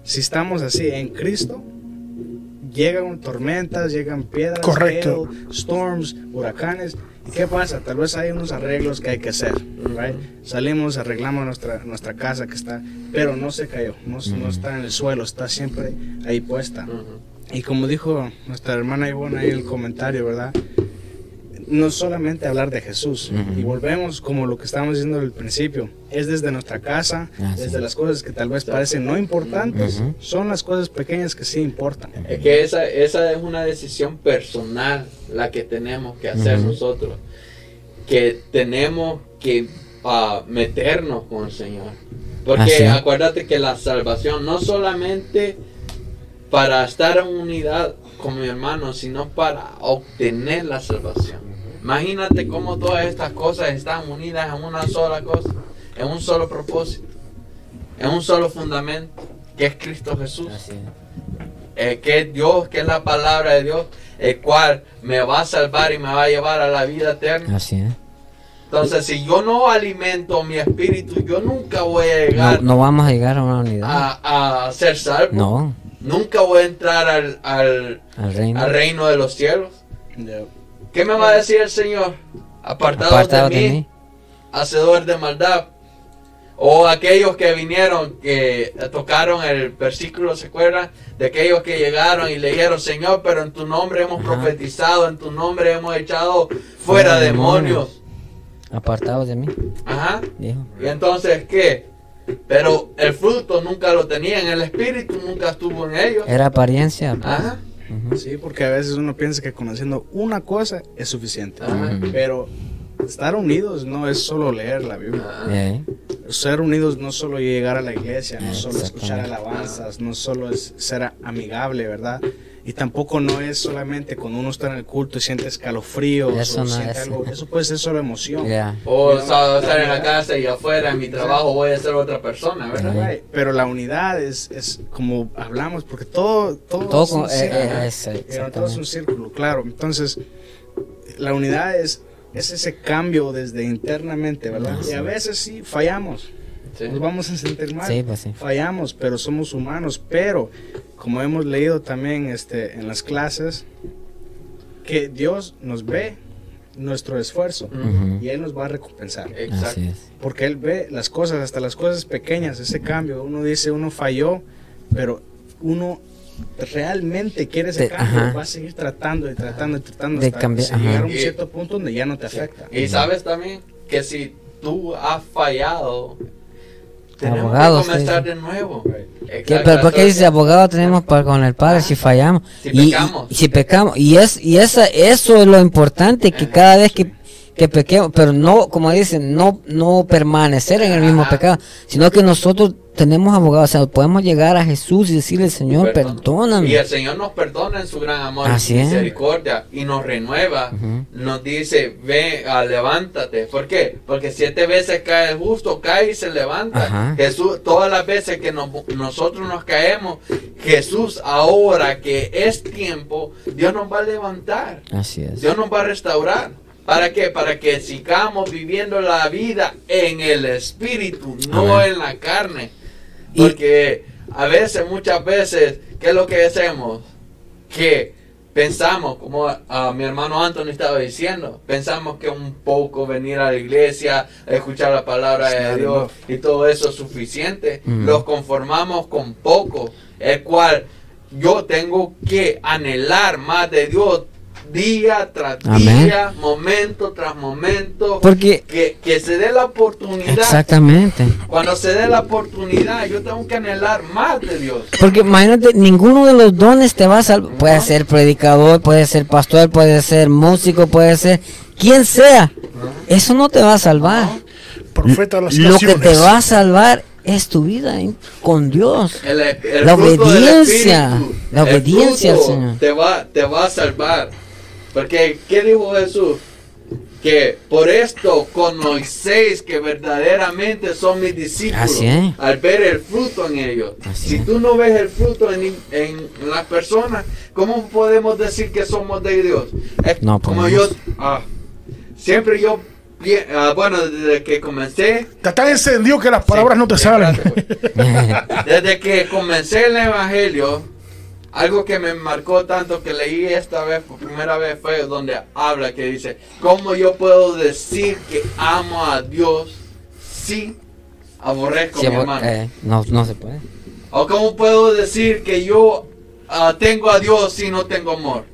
si estamos así en Cristo, llegan tormentas, llegan piedras, Correcto. hail, storms, huracanes. ¿Y qué pasa? Tal vez hay unos arreglos que hay que hacer. right? Salimos, arreglamos nuestra, nuestra casa que está, pero no se cayó, no, no está en el suelo, está siempre ahí puesta. Y como dijo nuestra hermana Ivonne ahí en el comentario, ¿verdad? No solamente hablar de Jesús, y volvemos como lo que estábamos diciendo al principio, es desde nuestra casa, Ah, sí. desde las cosas que tal vez parecen no importantes, son las cosas pequeñas que sí importan. Es que esa, esa es una decisión personal la que tenemos que hacer nosotros. Que tenemos que ah, meternos con el Señor. Porque es. acuérdate que la salvación no solamente para estar en unidad con mi hermano, sino para obtener la salvación. Imagínate cómo todas estas cosas están unidas en una sola cosa. en un solo propósito, en un solo fundamento, que es Cristo Jesús. Así es. eh, que es Dios, que es la palabra de Dios, el cual me va a salvar y me va a llevar a la vida eterna. Así es. Entonces, si yo no alimento mi espíritu, yo nunca voy a llegar no vamos a llegar a una unidad. a, a ser salvo. No, Nunca voy a entrar al, al, al reino. al reino de los cielos. ¿Qué me va a decir el Señor? Apartados Apartado de, mí, hacedores de maldad. O aquellos que vinieron, que tocaron el versículo, ¿se acuerdan? De aquellos que llegaron y le dijeron, Señor, pero en tu nombre hemos Ajá. profetizado, en tu nombre hemos echado fuera demonios. Apartados de mí, Ajá. dijo. Y entonces, ¿qué? Pero el fruto nunca lo tenían, el espíritu nunca estuvo en ellos. Era apariencia. pues. Ajá. Sí, porque a veces uno piensa que conociendo una cosa es suficiente. Ajá. Pero estar unidos no es solo leer la Biblia. Ser unidos no solo llegar a la iglesia, no solo escuchar alabanzas, no solo es ser amigable, ¿verdad? Y tampoco no es solamente cuando uno está en el culto y siente escalofríos Eso o no siente es. algo. Eso puede ser solo emoción. ya. O estar en la casa y afuera en mi trabajo voy a ser otra persona, ¿verdad? Pero la unidad es, es como hablamos, porque todo, todo, Todo es un eh, círculo. eh, es- Pero todo es un círculo, claro. Entonces, la unidad es, es ese cambio desde internamente, ¿verdad? Y a veces sí fallamos, Sí. nos vamos a sentir mal. Sí, pues sí. Fallamos, pero somos humanos. Pero, como hemos leído también este, en las clases, que Dios nos ve nuestro esfuerzo Ujú. y Él nos va a recompensar. Exacto. Porque Él ve las cosas, hasta las cosas pequeñas, ese cambio. Uno dice, uno falló, pero uno realmente quiere ese cambio. ajá. Va a seguir tratando y tratando y tratando De hasta cambiar, llegar a un cierto punto donde ya no te afecta. Y sabes también que si tú has fallado, tenemos Abogado, que comenzar sí. de nuevo. ¿Qué, Exacto, pero ¿por qué entonces, dice abogado tenemos para con el Padre si fallamos? Si y, pecamos. y- si pecamos. Y, es, y esa, eso es lo importante, que cada vez que, que pequemos, pero no, como dicen, no, no permanecer en el mismo pecado, sino que nosotros tenemos abogados, o sea, podemos llegar a Jesús y decirle, Señor, perdón. perdóname. Y el Señor nos perdona en su gran amor y misericordia y nos renueva. Nos dice, ve, ah, levántate. ¿Por qué? Porque siete veces cae el justo, cae y se levanta. Ajá. Jesús, todas las veces que nos- nosotros nos caemos, Jesús ahora que es tiempo, Dios nos va a levantar. Así es. Dios nos va a restaurar. ¿Para qué? Para que sigamos viviendo la vida en el espíritu, no Amén. en la carne. Y- Porque a veces, muchas veces, ¿qué es lo que hacemos? Que pensamos, como mi hermano Anthony estaba diciendo, pensamos que un poco venir a la iglesia, escuchar la palabra de Dios y todo eso es suficiente. Ujú. Los conformamos con poco, el cual yo tengo que anhelar más de Dios día tras Amén. día, momento tras momento, Porque, que, que se dé la oportunidad. exactamente. Cuando se dé la oportunidad, yo tengo que anhelar más de Dios. Porque imagínate, ninguno de los dones te va a salvar. Puede No. ser predicador, puede ser pastor, puede ser músico, puede ser quien sea. Eso no te va a salvar. Profeta de las Lo que te va a salvar es tu vida con Dios. El, el La obediencia, Espíritu, la obediencia al Señor. Te va, te va a salvar. Porque, ¿qué dijo Jesús? Que por esto conocéis que verdaderamente son mis discípulos Así es. al ver el fruto en ellos. Así si es. tú no ves el fruto en, en las personas, ¿cómo podemos decir que somos de Dios? Es No como yo, ah, siempre yo, pi- ah, bueno, desde que comencé, Está tan encendido que las palabras Sí, no te salen. pues. Desde que comencé el evangelio, algo que me marcó tanto que leí esta vez por primera vez fue donde habla que dice, ¿cómo yo puedo decir que amo a Dios si aborrezco Sí, a mi hermano? eh, no, no se puede. ¿O cómo puedo decir que yo ah, tengo a Dios si no tengo amor?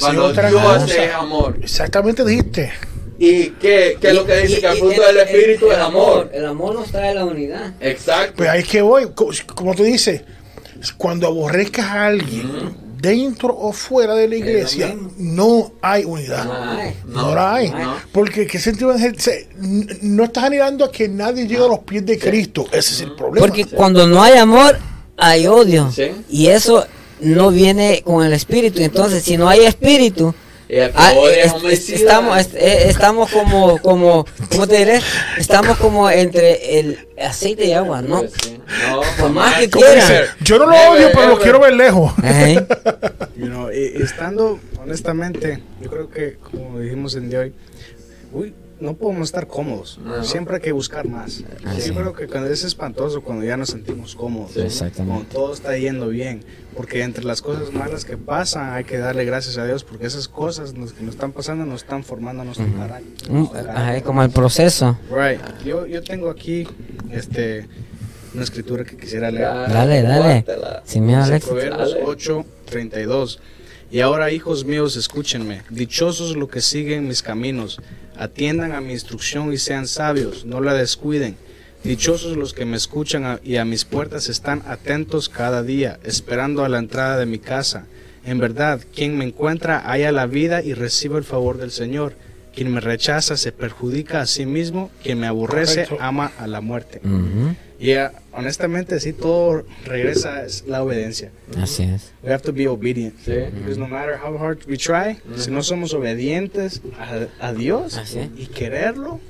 Cuando Dios cosa. es amor. Exactamente dijiste. ¿Y qué, qué es lo que dice? Que el fruto del Espíritu es amor. El amor nos trae la unidad. Exacto. Pues ahí es que voy. Co- Como tú dices, cuando aborrezcas a alguien, dentro o fuera de la Es iglesia, no hay unidad. No hay. No, la hay. no. Porque ¿qué sentido n- no estás anhelando a que nadie llegue a los pies de Cristo. Ese es el problema. Porque cuando no hay amor, hay odio. Sí. Y eso no viene con el espíritu. Entonces, si no hay espíritu, El Ah, es es- homicida. estamos, es- eh, estamos como, como, ¿cómo te diré? Estamos como entre el aceite y agua, ¿no? Pues sí. No, Por más que ¿cómo quieran. dice? Yo no lo odio, pero lo quiero ver lejos. You know, y- y estando, honestamente, yo creo que, como dijimos en de hoy, uy, no podemos estar cómodos. No. Siempre hay que buscar más. Ah, yo sí. creo que cuando es espantoso, cuando ya nos sentimos cómodos, Sí. Exactamente. cuando todo está yendo bien. Porque entre las cosas malas que pasan, hay que darle gracias a Dios, porque esas cosas nos- que nos están pasando nos están formando nuestro carácter. Mm, nuestro ajá, carácter. es como el proceso. Right. Yo, yo tengo aquí este, una escritura que quisiera leer. Dale, dale. Sin miedo, Alex. Proverbios Dale. 8, 32. Y ahora, hijos míos, escúchenme. Dichosos los que siguen mis caminos. Atiendan a mi instrucción y sean sabios. No la descuiden. Dichosos los que me escuchan y a mis puertas están atentos cada día, esperando a la entrada de mi casa. En verdad, quien me encuentra halla la vida y recibe el favor del Señor. Quien me rechaza se perjudica a sí mismo. Quien me aborrece ama a la muerte. Y ah, honestamente, sí, todo regresa es la obediencia. Así es. We have to be obedient. Sí. Because no matter how hard we try, si no somos obedientes a, a Dios y quererlo,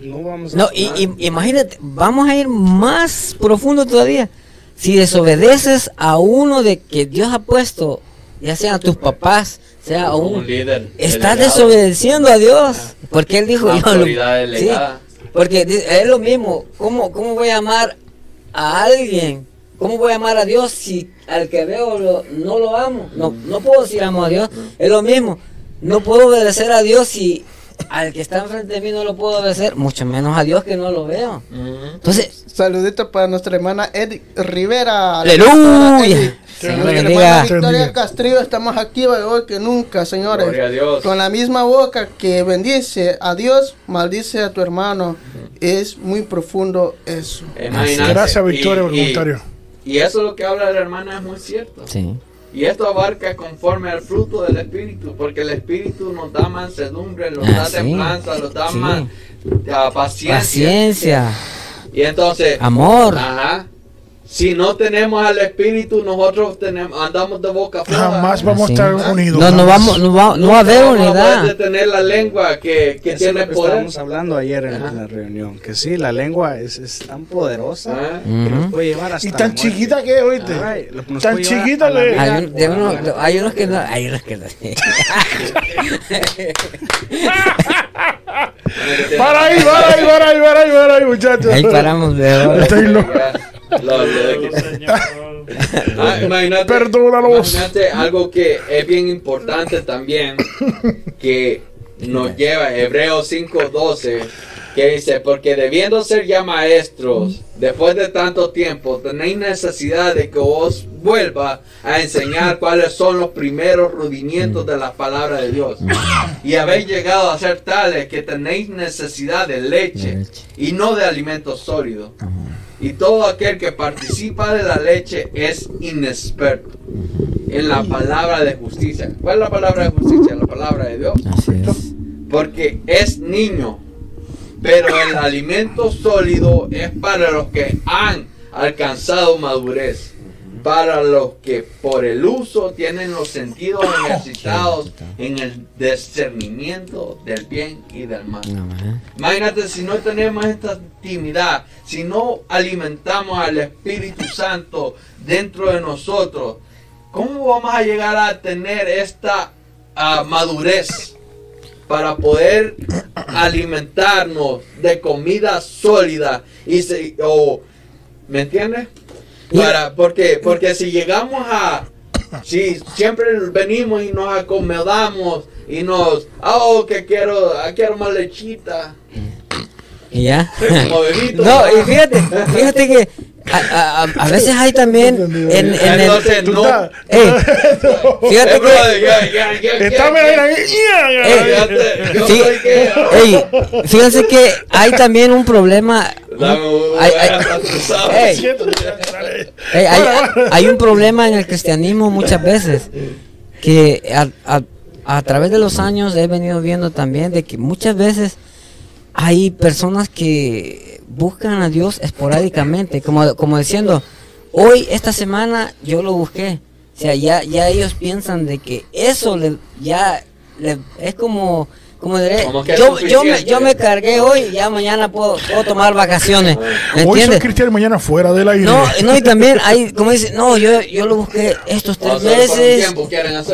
no vamos a... No, y, y- imagínate, vamos a ir más profundo todavía. Si desobedeces a uno de que Dios ha puesto, ya sea a tus papás, sea a Un un... líder. Estás delegado. desobedeciendo a Dios. Porque Él dijo... Yo lo- sí, porque es lo mismo. ¿Cómo, ¿Cómo voy a amar a alguien? ¿Cómo voy a amar a Dios si al que veo lo- no lo amo? No, no puedo decir amo a Dios. Es lo mismo. No puedo obedecer a Dios si al que está enfrente de mí no lo puedo obedecer. Mucho menos a Dios que no lo veo. Entonces, Saludito para nuestra hermana Edith Rivera. aleluya. Señor bendiga. hermana Victoria. Castrillo está más activa hoy que nunca, señores. Gloria a Dios. Con la misma boca que bendice a Dios, maldice a tu hermano. Es muy profundo eso. Imagínate. Gracias, Victoria, por el Y- y- comentario. Y eso lo que habla la hermana es muy cierto. Sí. Y esto abarca conforme al fruto del Espíritu, porque el Espíritu nos da mansedumbre, nos Ah, da sí. templanza, nos da Sí. más ah, paciencia. Paciencia. Y entonces, Amor. ajá, si no tenemos al Espíritu, nosotros tenemos, andamos de boca afuera. Jamás vamos a estar unidos. No, no vamos, no va, no va a haber Vamos a poder unidad. detener la lengua que, que Eso es tiene lo que poder. estábamos hablando ayer en, Ajá. la reunión. Que sí, la lengua es, es tan poderosa Ah. que nos puede llevar hasta Y tan chiquita que es, oíste. Tan chiquita le- vida. Hay, un- de uno- de- hay unos que no, hay unos que no. Para ahí, para ahí, para ahí, para ahí, para ahí, muchachos. Ahí paramos de ahora. Lo- lo- Ah, imagínate, Perdónalos. imagínate algo que es bien importante también, que nos lleva Hebreos 5.12, que dice, porque debiendo ser ya maestros, después de tanto tiempo, tenéis necesidad de que os vuelva a enseñar cuáles son los primeros rudimientos de la palabra de Dios. Y habéis llegado a ser tales que tenéis necesidad de leche De leche. y no de alimentos sólidos. Y todo aquel que participa de la leche es inexperto en la palabra de justicia. ¿Cuál es la palabra de justicia? La palabra de Dios. Así es. Porque es niño. Pero el alimento sólido es para los que han alcanzado madurez. Para los que por el uso tienen los sentidos ejercitados en el discernimiento del bien y del mal. Imagínate si no tenemos esta intimidad, si no alimentamos al Espíritu Santo dentro de nosotros, ¿cómo vamos a llegar a tener esta ah, madurez para poder alimentarnos de comida sólida y se- ¿me entiendes? Para porque porque si llegamos a si siempre venimos y nos acomodamos y nos oh que quiero quiero más lechita Y ya. como bebito No, y fíjate, fíjate que a, a- a veces hay también en, en el... entonces no. Ey, fíjate que... Está, Fíjate, que Ey, fíjense que hay también un problema... Hay-. Ey, un problema en el cristianismo muchas veces que a, a- a través de los años he venido viendo también de que muchas veces hay personas que buscan a Dios esporádicamente, como, como diciendo, hoy, esta semana, yo lo busqué. O sea, ya, ya ellos piensan de que eso le, ya le- es como, como diré, yo, yo, me, yo me cargué hoy y ya mañana puedo, puedo tomar vacaciones. ¿Me Hoy soy cristiano mañana fuera del aire. No, no, y también hay, como dice, no, yo, yo lo busqué estos tres meses.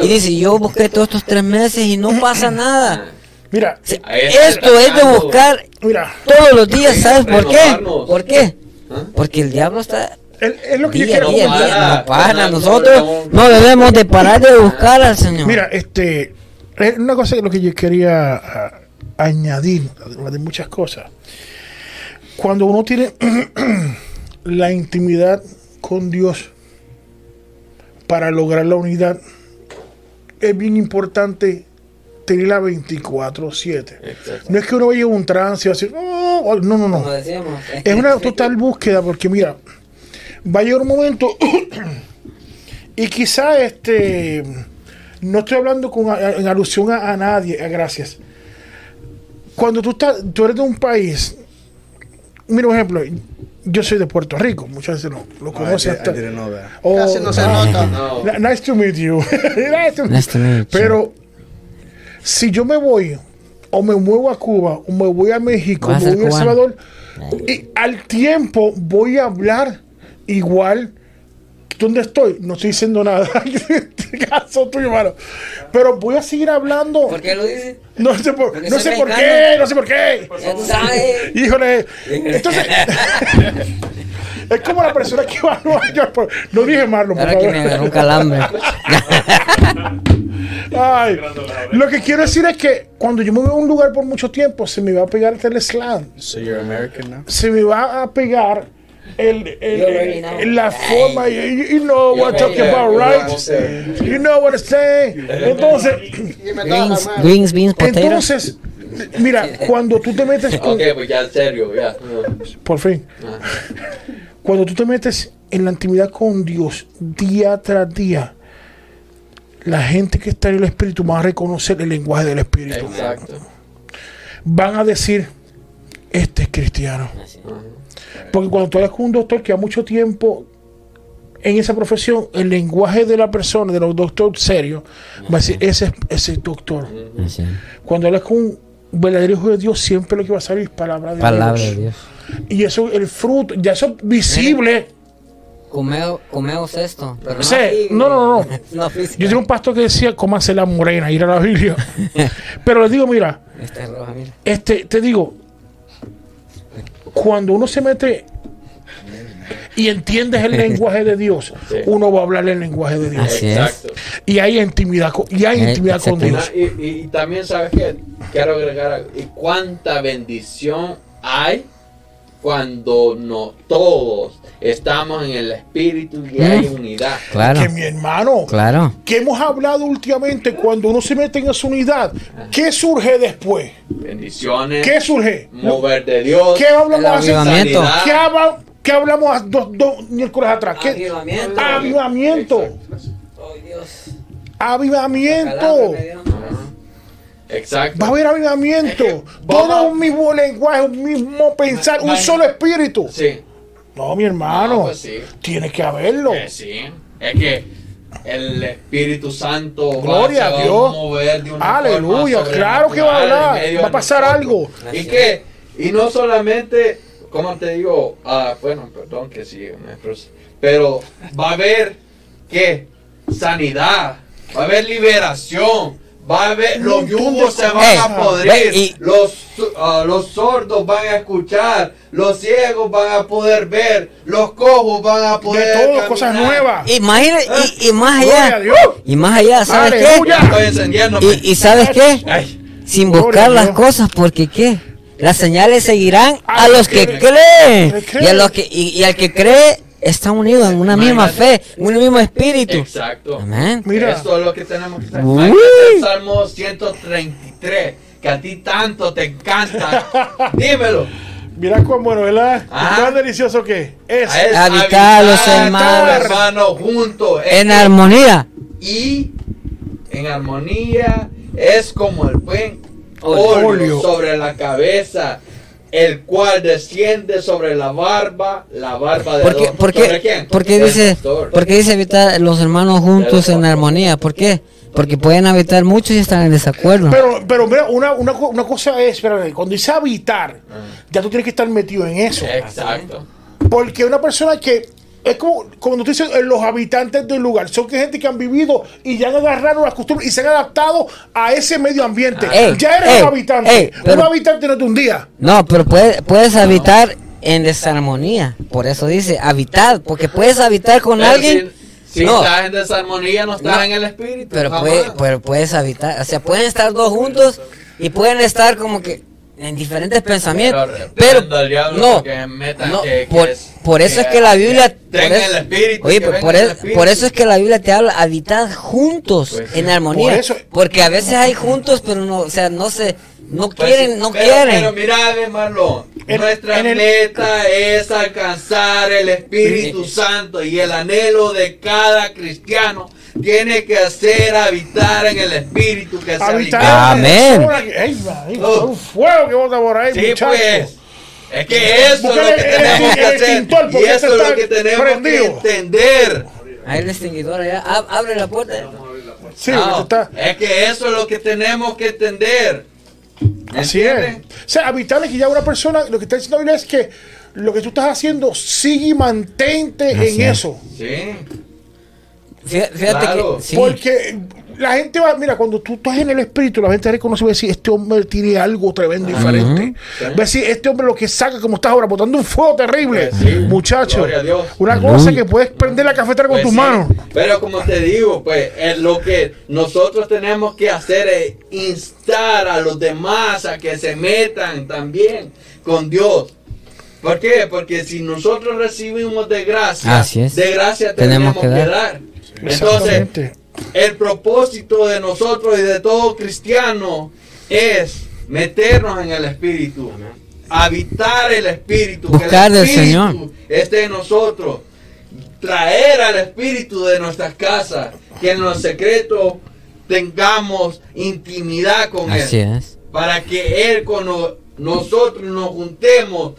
Y dice, yo busqué todos estos tres meses y no pasa nada. Mira, Sí, Esto es de buscar mira, todos los días, ¿sabes por qué? ¿Por qué? ¿Ah? Porque el diablo está es, lo que yo día, quiero. día, no día, para, no para. no, no, Nosotros no, debemos de parar de buscar al Señor. Mira, este, es una cosa que lo que yo quería ah, añadir, además de muchas cosas. Cuando uno tiene la intimidad con Dios para lograr la unidad, es bien importante tenerla 24/7. Exacto. No es que uno vaya en un trance y va a decir, no, no, no. Como decíamos, Es una total búsqueda porque mira, va a llegar un momento y quizá este no estoy hablando con a- en alusión a, a nadie, a gracias. Cuando tú estás, tú eres de un país, mira un ejemplo, yo soy de Puerto Rico, muchas veces lo, lo conocen. Oh, no se nota. No. N- Nice to meet you. nice to Nice to meet you. Pero si yo me voy o me muevo a Cuba o me voy a México, a me voy a El. Salvador, y al tiempo voy a hablar igual. ¿Dónde estoy? No estoy diciendo nada. Caso tuyo, hermano. Pero voy a seguir hablando. ¿Por qué lo dices? No sé por, no sé por qué, no sé por qué. Ya tú sabes. Híjole. Entonces, es como la persona que va a Nueva York. No dije Marlon, por Ahora que me favor. agarró un calambre. Ay, lo que quiero decir es que cuando yo me voy a un lugar por mucho tiempo, se me va a pegar el slang. So you're American now? Se me va a pegar el, la forma. You, you know what I'm talking about, right? You know what I'm saying. Entonces, Greens, greens, beans, potatoes. entonces, mira, cuando tú te metes con. Ok, pues ya en serio, ya. Por fin. Cuando tú te metes en la intimidad con Dios día tras día, la gente que está en el Espíritu va a reconocer el lenguaje del Espíritu. Exacto. Van a decir, este es cristiano. Porque cuando tú hablas con un doctor que ha mucho tiempo en esa profesión, el lenguaje de la persona, de los doctores serios, va a decir, ese es ese es doctor. Cuando hablas con un verdadero hijo de Dios, siempre lo que va a salir es palabra de Palabra de Dios. Y eso, el fruto, ya eso es visible. Comeo, comeos esto. Pero Sí, aquí, no, no, no. no. Yo tengo un pastor que decía, cómase la morena, ir a la Biblia. Pero les digo, mira, Esta es roja, mira. este, te digo, cuando uno se mete y entiendes el lenguaje de Dios, Sí. uno va a hablar el lenguaje de Dios. Así es. Exacto. Y hay intimidad, con- y hay Eh, intimidad con. Dios. Y, y- y también, ¿sabes qué? Quiero agregar algo. ¿Y cuánta bendición hay cuando no todos estamos en el espíritu y hay Mm. unidad? Claro, Que mi hermano, claro. que hemos hablado últimamente, cuando uno se mete en esa unidad, ¿qué surge después? Bendiciones, ¿Qué surge? mover de Dios, ¿Qué hablamos El. ¿Qué, habla- qué hablamos hace dos, dos miércoles atrás? ¿Qué? Avivamiento. Avivamiento. Oh, Dios. Avivamiento. Exacto. Va a haber avivamiento. Todo un mismo lenguaje, un mismo pensar, un solo espíritu. Sí. No, mi hermano. No, pues sí. Tiene que haberlo. Eh, sí. Es que el Espíritu Santo Gloria va, a Dios. mover de una Aleluya, forma claro que va a hablar, va a pasar nosotros. algo. Y que, y no solamente, como te digo, ah, bueno, perdón que sí, pero va a haber que sanidad, va a haber liberación. Va a haber, los de yugos se van a Ve, podrir, y- los, ah, los sordos van a escuchar, los ciegos van a poder ver, los cojos van a De poder todo, cosas nuevas. Imagina, y, y más allá. Y más allá, ¿sabes Aleluya. Qué? Y, y ¿sabes qué? Ay, Sin buscar las cosas, porque ¿qué? Las señales seguirán A los que creen. que creen. Y, a los que, y, y al que cree está unido en una misma fe, en un mismo espíritu. Exacto. Amén. Mira. Esto es lo que tenemos que hacer. Salmo 133, que a ti tanto te encanta. Dímelo. Mira cuán bueno, ¿verdad? Ajá. Más delicioso que es. Es Habitar los hermanos. hermanos juntos. En que- armonía. y en armonía es como el buen óleo sobre la cabeza, el cual desciende sobre la barba, la barba de ¿Por qué, por ¿Sobre qué, quién? por qué dice, pastor. por qué dice habitar los hermanos juntos en armonía? ¿Por qué? porque pueden habitar muchos y están en desacuerdo. Pero, pero mira, una, una, una cosa es, espérate, cuando dice habitar, ya tú tienes que estar metido en eso. Exacto. Porque una persona que es como cuando tú dices eh, los habitantes del lugar, son que gente que han vivido y ya han agarrado las costumbres y se han adaptado a ese medio ambiente. Ey, ya eres ey, un habitante. ey, pero- un habitante no es de un día. No, pero puede- puedes habitar en desarmonía. Por eso dice habitar, porque puedes habitar con Pero alguien. Si, si no, estás en desarmonía, no estás No. en el espíritu. pero, puede- pero puedes habitar. O sea, pueden estar dos juntos y pueden estar como que en diferentes pensamientos. Pero Pero, no, no, que- que por, es- por eso es que- la Biblia. que por tenga eso- el espíritu, Oye, por, venga por el es- espíritu. por eso es que la Biblia te habla habitar juntos Pues en armonía. Por eso- porque a veces hay juntos, pero no, o sea, no se, no Pues quieren, sí, no pero, quieren. Pero mira, Ave Marlon, En- nuestra en el- meta es alcanzar el Espíritu Santo y el anhelo de cada cristiano tiene que hacer habitar en el Espíritu que se alimenta. Amén. que- un fuego que bota por ahí, Sí, muchacho. pues. Es que eso es lo que el- tenemos que hacer. Y eso es lo que tenemos que entender. Ahí el extinguidor allá, ab- abre la puerta. Sí, No, está, Es que eso es lo que tenemos que entender. así es. O sea, habitar es que ya una persona, lo que está diciendo Biblia es que lo que tú estás haciendo, sigue y mantente Así en es. eso. Sí. Fí- Fíjate Claro. que sí. Porque la gente va, mira, cuando tú estás en el espíritu, la gente reconoce y va a decir, este hombre tiene algo tremendo diferente. Va a decir, este hombre lo que saca, como estás ahora, botando un fuego terrible. Pues sí. Muchacho, Gloria a Dios. una cosa que puedes prender la cafetera con Pues tus sí, manos. Pero como te digo, pues es lo que nosotros tenemos que hacer es instar a los demás a que se metan también con Dios. ¿Por qué? Porque si nosotros recibimos de gracia, Así es. de gracia Tenemos tenemos, que que dar. dar. Entonces, el propósito de nosotros y de todo cristiano es meternos en el Espíritu, habitar el Espíritu, Buscar que el del Espíritu Señor. esté en nosotros, traer al Espíritu de nuestras casas, que en los secretos tengamos intimidad con Así Él, es. para que Él con no- nosotros nos juntemos,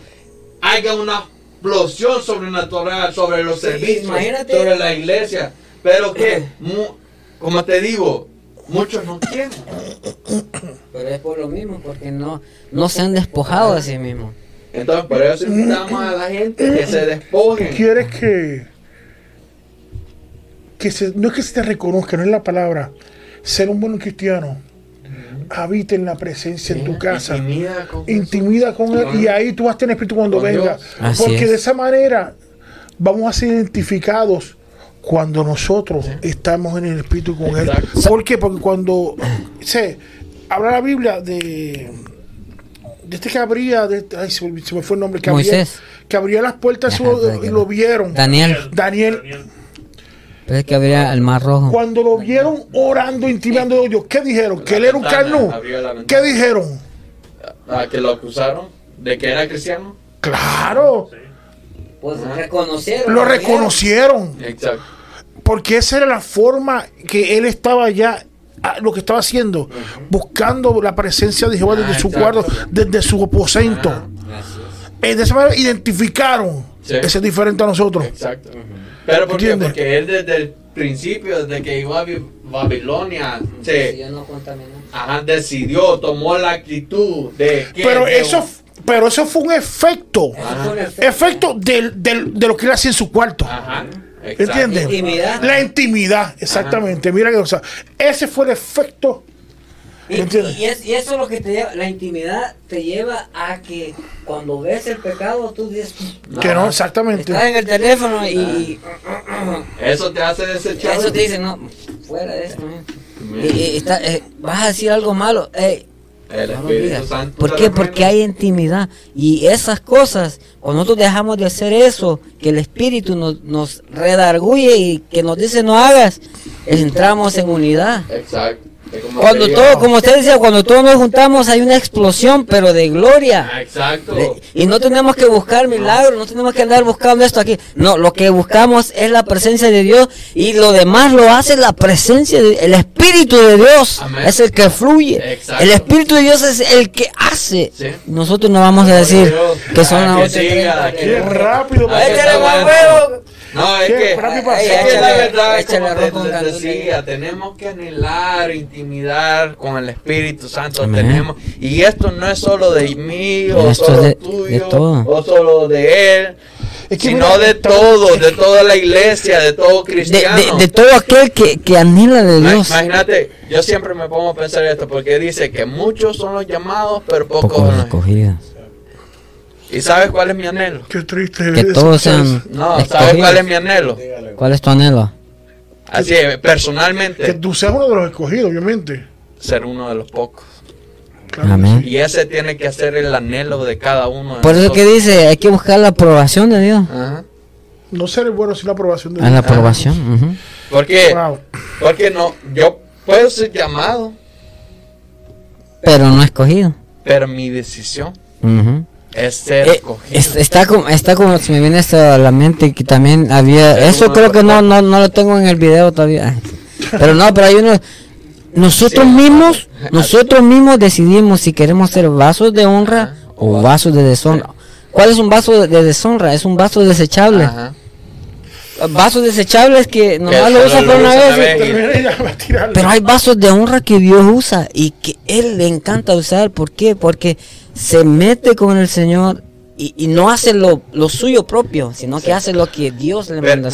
haga una explosión sobrenatural sobre los Sí, servicios, imagínate. sobre la iglesia, pero que, mu- como te digo, muchos no quieren. Pero es por lo mismo, porque no, no se han despojado de sí mismos. Entonces, por eso invitamos a la gente que se despojen. Quieres que, que se- no es que se te reconozca, no es la palabra, ser un buen cristiano. Habita en la presencia en tu casa. Intimida con intimida con él y ahí tú vas a tener espíritu cuando venga. Porque es. de esa manera vamos a ser identificados cuando nosotros estamos en el espíritu con él. ¿Por qué? Porque cuando se habla la Biblia de de este que abría, de, ay, se, me- se me fue el nombre, que abría, Moisés. que abría las puertas y lo vieron. Daniel, Daniel, pero es que habría el mar rojo. cuando lo vieron orando, intimando a Dios, ¿qué dijeron? Que él era un carnú. ¿Qué dijeron? Ah, que lo acusaron de que era cristiano. Claro, Pues reconocieron. lo reconocieron. Exacto. Porque esa era la forma que él estaba ya, ah, lo que estaba haciendo, buscando la presencia de Jehová desde Ah, su exacto. cuarto, desde su aposento. De esa manera identificaron Sí. ese es diferente a nosotros. Exacto. Pero ¿por qué? ¿Entiendes? Porque él desde el principio, desde que llegó a Bi- Babilonia, se, ajá, decidió, tomó la actitud de que... Pero eso, pero eso fue un efecto, Ajá. efecto del, del- de lo que él hacía en su cuarto. Ajá. ¿Entiendes? Intimidad. La intimidad, exactamente. Mira que, o sea, ese fue el efecto. Y, ¿Entiendes? y es- y eso es lo que te lleva, la intimidad te lleva a que cuando ves el pecado tú dices, Que no, exactamente. estás en el teléfono y Eso te hace desechar. eso te dice, no, fuera de esto. man". Y- y está- eh, vas a decir algo malo, ey, no digas. ¿Por qué? Porque hay intimidad. Y esas cosas, cuando nosotros dejamos de hacer eso, que el Espíritu nos, nos redarguye y que nos dice no hagas, entramos en unidad. Exacto. Cuando todo, como usted decía, cuando todos nos juntamos hay una explosión, pero de gloria. Ah, Exacto. Y no tenemos que buscar milagros, no tenemos que andar buscando esto aquí. No, lo que buscamos es la presencia de Dios y lo demás lo hace la presencia de el Espíritu de Dios. Amén. Es el que fluye. Exacto. El Espíritu de Dios es el que hace. Sí. Nosotros no vamos a decir que son las que 8:30, siga, que- que- Qué rápido. Tenemos bueno. huevo. No, es Rápido, es que échale- la verdad, como te- te gandules. decía, tenemos que anhelar, intimidar con el Espíritu Santo. Amén. Tenemos, y esto no es solo de mí, o Esto solo es de- de tuyo, todo. o solo de él, Es que sino mira, de todo, de toda la iglesia, de todo De, cristiano. de, de todo aquel que, que anhela de Dios. Imagínate, yo siempre me pongo a pensar esto, porque dice que muchos son los llamados, pero pocos Pocos son los escogidos. ¿Y sabes cuál es mi anhelo? Qué triste. Que eso, todos sean No, ¿sabes cuál es mi anhelo? ¿Cuál es tu anhelo? Así, es, Que personalmente, tú seas uno de los escogidos, obviamente. ser uno de los pocos. Claro que Amén. Y ese tiene que ser el anhelo de cada uno de Por eso que dice, hay que buscar la aprobación de Dios. Ajá. No ser el bueno sin la aprobación de A la Dios. aprobación. ujú. Porque, Wow. porque no, yo puedo ser llamado, Pero no escogido. pero mi decisión. Es ser Eh, escogido. es- está como está como si me viene esto a la mente que también había Pero eso creo que no, no no lo tengo en el video todavía pero no pero hay uno nosotros Sí. mismos nosotros mismos decidimos si queremos ser vasos de honra Ajá. o vasos de deshonra ¿cuál es un vaso de deshonra? es un vaso desechable Ajá. vasos desechables que nomás lo lo por una usa vez y pero hay vasos de honra que Dios usa y que Él le encanta usar. ¿Por qué? Porque se mete con el Señor y, y no hace lo, lo suyo propio, sino que hace lo que Dios le manda.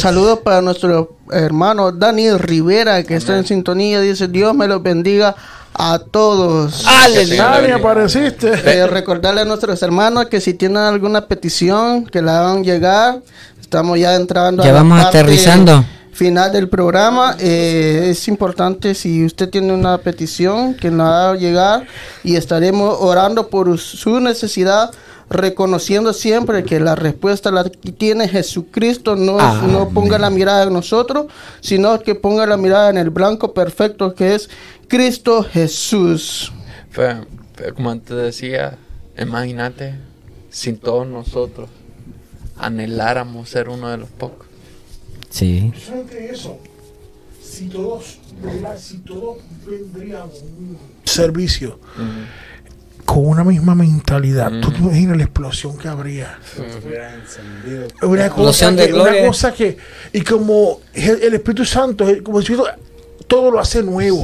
Saludos para nuestro hermano Daniel Rivera que está en sintonía. Dice Dios me los bendiga a todos. ¡Aleluya! Dani, apareciste. Eh, recordarle a nuestros hermanos que si tienen alguna petición que la hagan llegar. Estamos ya entrando Ya vamos parte aterrizando. Final del programa. Eh, es importante si usted tiene una petición que la haga llegar y estaremos orando por su necesidad. Reconociendo siempre que la respuesta la tiene Jesucristo, no, es- no ponga la mirada en nosotros, sino que ponga la mirada en el blanco perfecto que es Cristo Jesús. Pero, pero como te decía, imagínate si todos nosotros anheláramos ser uno de los pocos. Sí. Solamente eso. Si todos, si todos vendríamos un servicio con una misma mentalidad, tú te imaginas la explosión que habría. Encendido. Una Explosión cosa, de que, una gloria. cosa que, y como el, el Espíritu Santo, como el Espíritu, todo lo hace nuevo.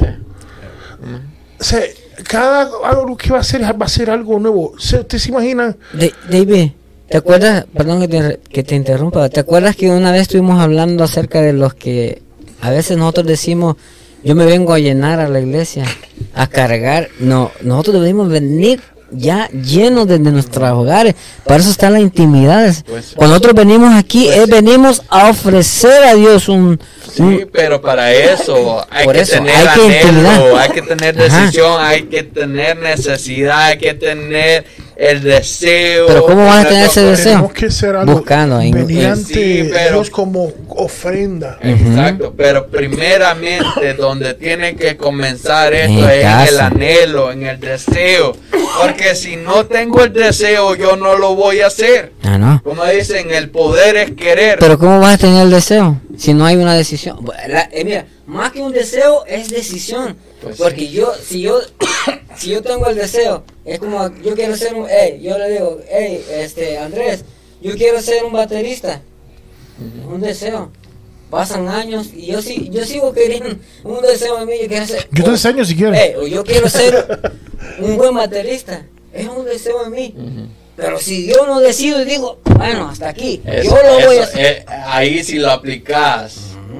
O sea, cada algo que va a hacer va a ser algo nuevo. ¿Ustedes se imaginan? Da- David, ¿te acuerdas? Perdón que te, que te interrumpa. ¿Te acuerdas que una vez estuvimos hablando acerca de los que a veces nosotros decimos, yo me vengo a llenar a la iglesia, a cargar? No, nosotros debemos venir ya llenos desde nuestros hogares. Para eso está la intimidad. Pues- Cuando nosotros venimos aquí, es venimos a ofrecer a Dios un... Sí, un- pero para eso hay Por que eso, tener hay que anhelo, hay que tener Ajá. decisión, hay que tener necesidad, hay que tener el deseo. Pero ¿cómo vas a en tener ese deseo? Tenemos que ser algo. Buscando en- venir en- ante Sí, pero- Dios como ofrenda. Exacto, pero primeramente donde tiene que comenzar esto En es en el anhelo, en el deseo. Porque si no tengo el deseo, yo no lo voy a hacer. Ah, no. Como dicen, el poder es querer. Pero ¿cómo vas a tener el deseo si no hay una decisión? La- eh, mira, más que un deseo es decisión. Pues Porque yo, si yo, si yo tengo el deseo, es como yo quiero ser un, hey, yo le digo, hey, este, Andrés, yo quiero ser un baterista. Un deseo. Pasan años y yo sí, yo sigo queriendo un deseo en mí, yo quiero ser. Yo te enseño si quieres. Eh, o yo quiero ser un buen baterista. Es un deseo en mí. Pero si yo no decido y digo, bueno, hasta aquí, Eso- yo lo voy a hacer. eh, ahí si lo aplicas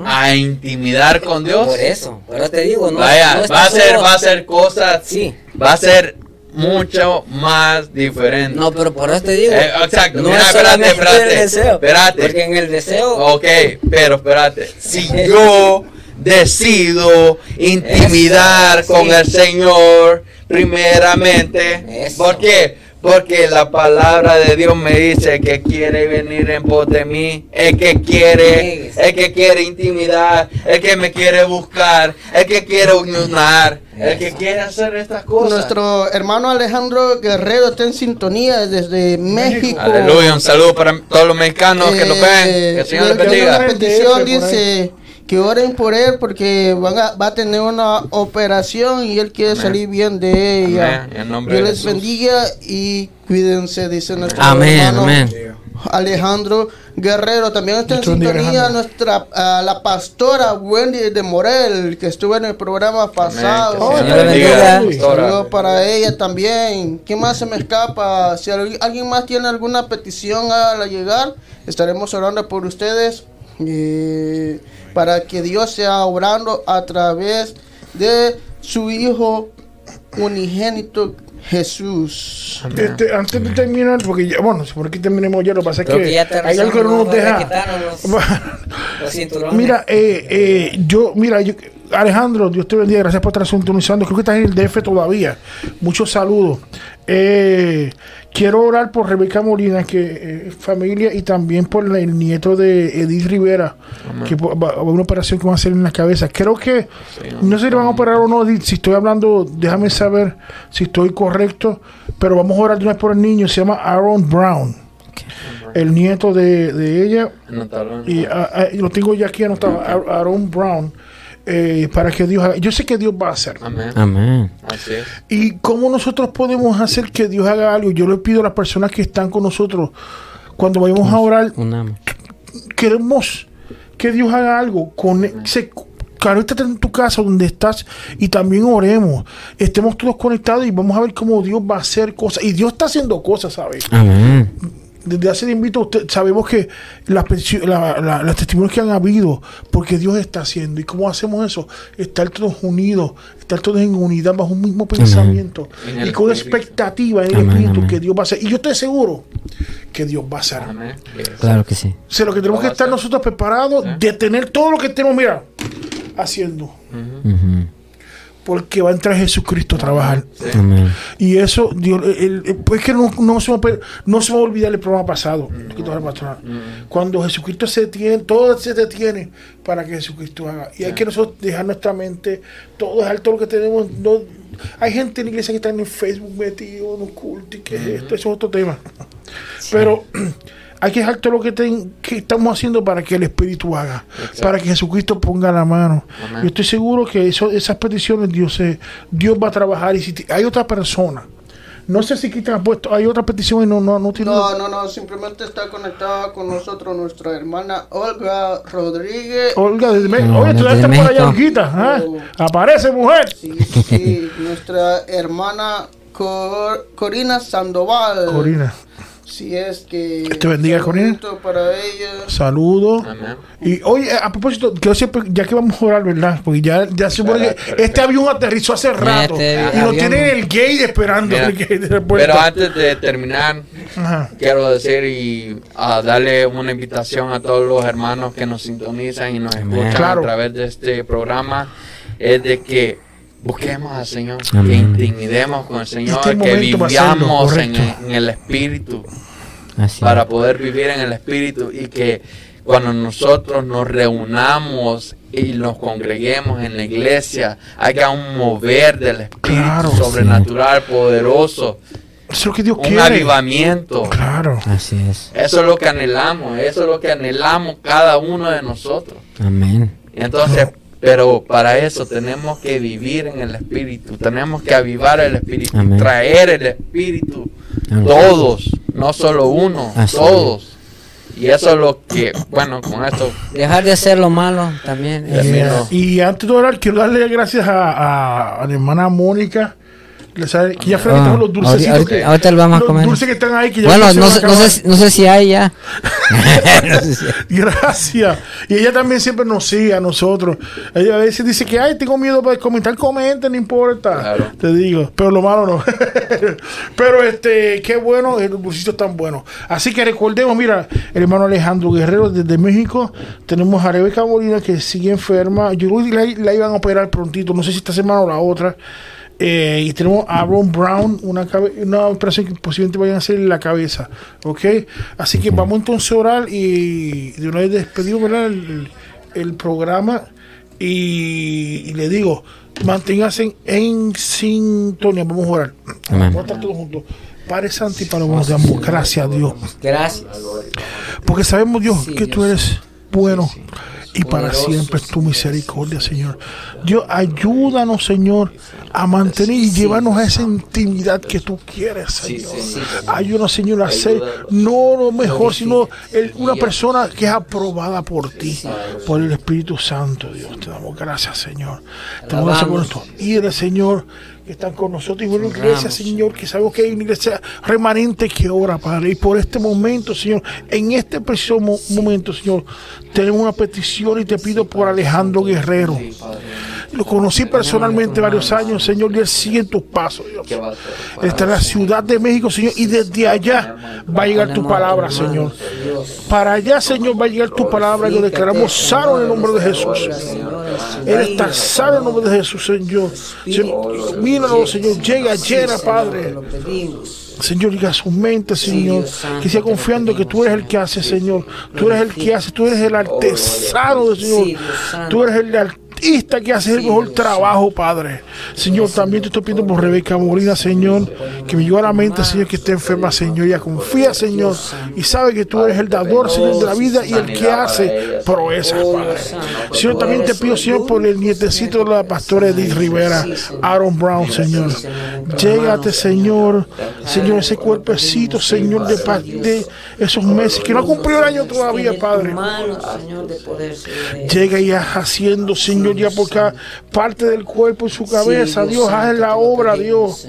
a intimidar con Dios, Por eso, pero te digo, no, vaya, no va a ser, va a ser cosas, Sí. va a ser mucho más diferente. No, pero por eso te digo. Eh, exacto, no mira, es espérate, espérate, el deseo. espérate. Porque en el deseo. Ok, pero espérate. Si yo decido intimidar Eso, con sí. el Señor, primeramente, Eso. ¿por qué? Porque la palabra de Dios me dice que quiere venir en pos de mí, el que quiere, el que quiere intimidar, el que me quiere buscar, el que quiere unionar, el que quiere hacer estas cosas. Nuestro hermano Alejandro Guerrero está en sintonía desde México. Aleluya, un saludo para todos los mexicanos que nos ven, Eh, que el Señor les le- le bendiga. una petición dice que oren por él porque van a- va a tener una operación y él quiere Amén. salir bien de ella. Amén, Dios les bendiga y cuídense, dice nuestro Amén, hermano. amén. Alejandro Guerrero. También está en sintonía nuestra ah, la pastora Wendy de Morel, que estuvo en el programa pasado. Saludos para ella también. ¿Qué más se me escapa? Si al- alguien más tiene alguna petición al llegar, estaremos orando por ustedes eh, para que Dios sea obrando a través de su Hijo unigénito Jesús. Este, antes de terminar, porque ya, bueno, por aquí terminemos ya, lo que pasa es Creo que, hay algo que no nos deja. los. Mira, eh, eh, yo, mira, yo, Alejandro, Dios te bendiga, gracias por estar sintonizando. Creo que estás en el DF todavía. Muchos saludos. Eh, quiero orar por Rebeca Molina, que es familia, y también por el nieto de Edith Rivera, que va- va a una operación que va a hacer en la cabeza. Creo que, no sé si le van a operar o no, Edith, si estoy hablando, déjame saber si estoy correcto, pero vamos a orar de una vez por el niño, se llama Aaron Brown, el nieto de, de ella. Y ah, ah, y lo tengo ya aquí anotado, Aa- Aaron Brown, eh, para que Dios haga. Yo sé que Dios va a hacer. Amén. Amén. Así es. ¿Y cómo nosotros podemos hacer que Dios haga algo? Yo le pido a las personas que están con nosotros, cuando vayamos a orar, Unamos. queremos que Dios haga algo. Con, se, conéctate en tu casa donde estás y también oremos. Estemos todos conectados y vamos a ver cómo Dios va a hacer cosas. Y Dios está haciendo cosas, ¿sabes? Amén. Desde hace invito usted sabemos que las la- la- los testimonios que han habido porque Dios está haciendo y cómo hacemos eso estar todos unidos estar todos en unidad bajo un mismo pensamiento y con expectativa en el Amén, espíritu amén. que Dios va a hacer y yo estoy seguro que Dios va a hacer. Claro que sí. o sea, lo que tenemos que a estar nosotros preparados de tener todo lo que tenemos mira haciendo Ujú. Porque va a entrar Jesucristo a trabajar Amén. Y eso, Dios, el- el- pues que no, no se, me, va a- no se me va a olvidar el programa pasado. has pasado. Cuando Jesucristo se detiene, todo se detiene para que Jesucristo haga. Y hay que nosotros dejar nuestra mente, todo dejar todo lo que tenemos. no- hay gente en la iglesia que está en el Facebook metido en un culto y que esto, eso es otro tema. Pero hay que dejar todo lo que, ten- que estamos haciendo para que el Espíritu haga, para que Jesucristo ponga la mano. Amén. Yo estoy seguro que eso, esas peticiones Dios, se- Dios va a trabajar. Y si hay otra persona, no sé si quitan puesto, hay otra petición y no, no, no tiene. No, no, no, simplemente está conectada con nosotros nuestra hermana Olga Rodríguez. Olga, desde oye, tú estás por allá. Olguita. Oh. Aparece, mujer. Sí, sí, nuestra hermana Cor- Corina Sandoval. Corina, Si es que. Que te bendiga, para ella. saludos. Amén. Y oye, a propósito, yo siempre, ya que vamos a orar, ¿verdad? Porque ya, ya se que Perfecto. este avión aterrizó hace rato. Este y lo tienen en el gate esperando. El gate de. Pero antes de terminar, Ajá. quiero decir y a darle una invitación a todos los hermanos que nos sintonizan y nos escuchan Claro. a través de este programa, es de que busquemos al Señor, Amén. que intimidemos con el Señor, Este que vivamos en, el Espíritu, Así para poder vivir en el Espíritu y que cuando nosotros nos reunamos y nos congreguemos en la iglesia, haya un mover del Espíritu Claro. sobrenatural, poderoso, Eso es lo que Dios un quiere. avivamiento. Claro. Así es. Eso es lo que anhelamos, eso es lo que anhelamos cada uno de nosotros. Amén. Entonces, pero para eso tenemos que vivir en el Espíritu, tenemos que avivar el Espíritu, Amén. traer el Espíritu, Amén. todos, no solo uno, Así todos. Y eso es lo que, bueno, con esto, Dejar de hacer lo malo también. Y antes de orar, quiero darle gracias a, a- a la hermana Mónica. Le sabe- que ya Ah, los dulcecitos ahorita- que, ahorita lo vamos a los comer. dulces que están ahí que ya Bueno, no no, sé, no sé si hay ya. No sé si hay. Gracias. Y ella también siempre nos sigue a nosotros. Ella a veces dice que, ay, tengo miedo para comentar, comenta, no importa. Claro. Te digo, pero lo malo no. pero este, qué bueno, los dulcitos están buenos. Así que recordemos, mira, el hermano Alejandro Guerrero desde México. Tenemos a Rebeca Molina que sigue enferma. Yo creo que la, la iban a operar prontito, no sé si esta semana o la otra. Eh, y tenemos a Aaron Brown, una, una operación que posiblemente vayan a hacer en la cabeza. ¿Ok? Así que vamos entonces a orar y de una vez despedimos ¿verdad? El, el programa. Y, y le digo, manténganse en, sintonía. Vamos a orar. Amén. Vamos a estar todos juntos. Padre Santo y Padre bueno, te damos gracias a Dios. Gracias. Porque sabemos, Dios, Sí, que tú eres bueno y para siempre es tu misericordia, Señor. Dios, ayúdanos, Señor, a mantener y llevarnos a esa intimidad que tú quieres, Señor. Ayúdanos, Señor, a ser no lo mejor, sino el- una persona que es aprobada por ti, por el Espíritu Santo, Dios. Te damos gracias, Señor. Te damos gracias por nuestros líderes, Señor, que están con nosotros y la iglesia, Señor, que sabemos que hay una iglesia remanente que ora, Padre. Y por este momento, Señor, en este preciso mo- momento, Señor, tenemos una petición y te pido por Alejandro Guerrero. Lo conocí personalmente varios años, Señor, y él sigue en tus pasos, Dios. Está en la Ciudad de México, Señor, y desde allá va a llegar tu palabra, Señor. Para allá, Señor, va a llegar tu palabra y lo declaramos sano en el nombre de Jesús. Él está sano en el nombre de Jesús, Señor. Señor, Míralo, Señor, llega, llena, Padre. Señor, diga su mente, Señor, que te confiando que tú eres el que hace, Señor. Tú eres el que hace, tú eres el artesano, del Señor. Tú eres el artista que hace el mejor trabajo, Padre. Señor, también te estoy pidiendo por Rebeca Molina, Señor, que me llegó a la mente, Señor, que esté enferma, Señor. Ella confía, Señor, y sabe que tú eres el dador, Señor, de la vida y el que hace proezas, Padre. Señor, también te pido, Señor, por el nietecito de la pastora Edith Rivera, Aaron Brown, Señor. Llégate, Señor. Señor, ese cuerpecito, Señor, de, de esos meses que no ha cumplido el año todavía, Padre. Llega ya haciendo, Señor, ya por cada parte del cuerpo y su cabeza, Dios, haz la obra, Dios.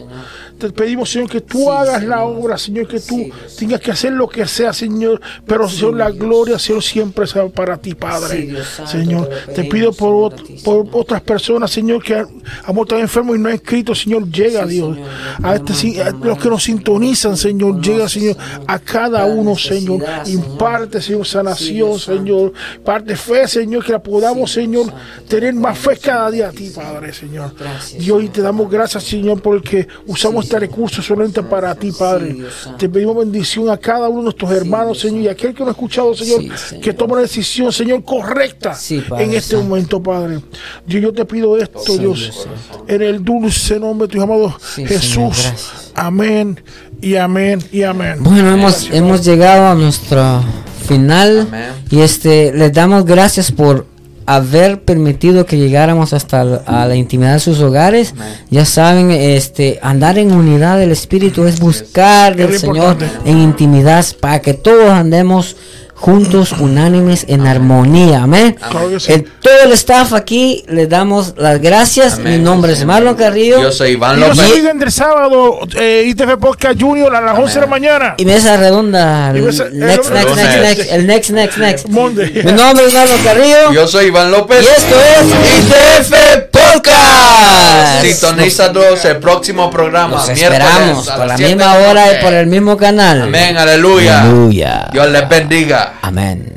Te pedimos, Señor, que tú Sí, hagas la obra, Señor, que tú Sí, tengas que hacer lo que sea, Señor. Pero, Señor, la gloria, Señor, siempre sea para ti, Padre. Santo, Señor, te pido por, ot- ti, por otras personas, Señor, que han han estado enfermos y no han escrito, Señor, llega, Dios. A, este, a los que nos sintonizan, Señor, llega, Señor, a cada uno, Señor. Imparte, Señor, sanación. Señor. Parte fe, Señor, que la podamos, Señor, tener más fe cada día a ti, Padre, Señor. Dios, y te damos gracias, Señor, porque usamos este recurso solamente para ti, Padre. Te pedimos bendición a cada uno de nuestros hermanos, Señor, y aquel que no ha escuchado, Señor, que tome la decisión, Señor, correcta en este momento, Padre. Dios, yo te pido esto, Dios, en el dulce nombre de tu amado Jesús. Amén y amén y amén. Bueno, hemos, hemos llegado a nuestro final Amén. y este les damos gracias por haber permitido que llegáramos hasta la, a la intimidad de sus hogares. Ya saben, este andar en unidad del espíritu es buscar del Señor importante. en intimidad para que todos andemos juntos, unánimes, en armonía. Amén. Claro que sí. El- todo el staff aquí les damos las gracias. Amén. Mi nombre es Marlon Carrillo. Yo soy Iván López. olviden del sábado, eh, ITV Podcast Junior a las 11 de la mañana. Y mesa redonda. Y El mesa- el next, next, lunes. next, next. El next, next, next. Monday. Mi nombre es Marlon Carrillo. Yo soy Iván López. Y esto es ITF Podcast. Sintonízanos el próximo programa. Miércoles esperamos a por la misma hora y por el mismo canal. Amén, aleluya. Aleluya. Dios les bendiga. Amén.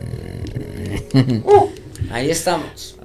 Ahí estamos.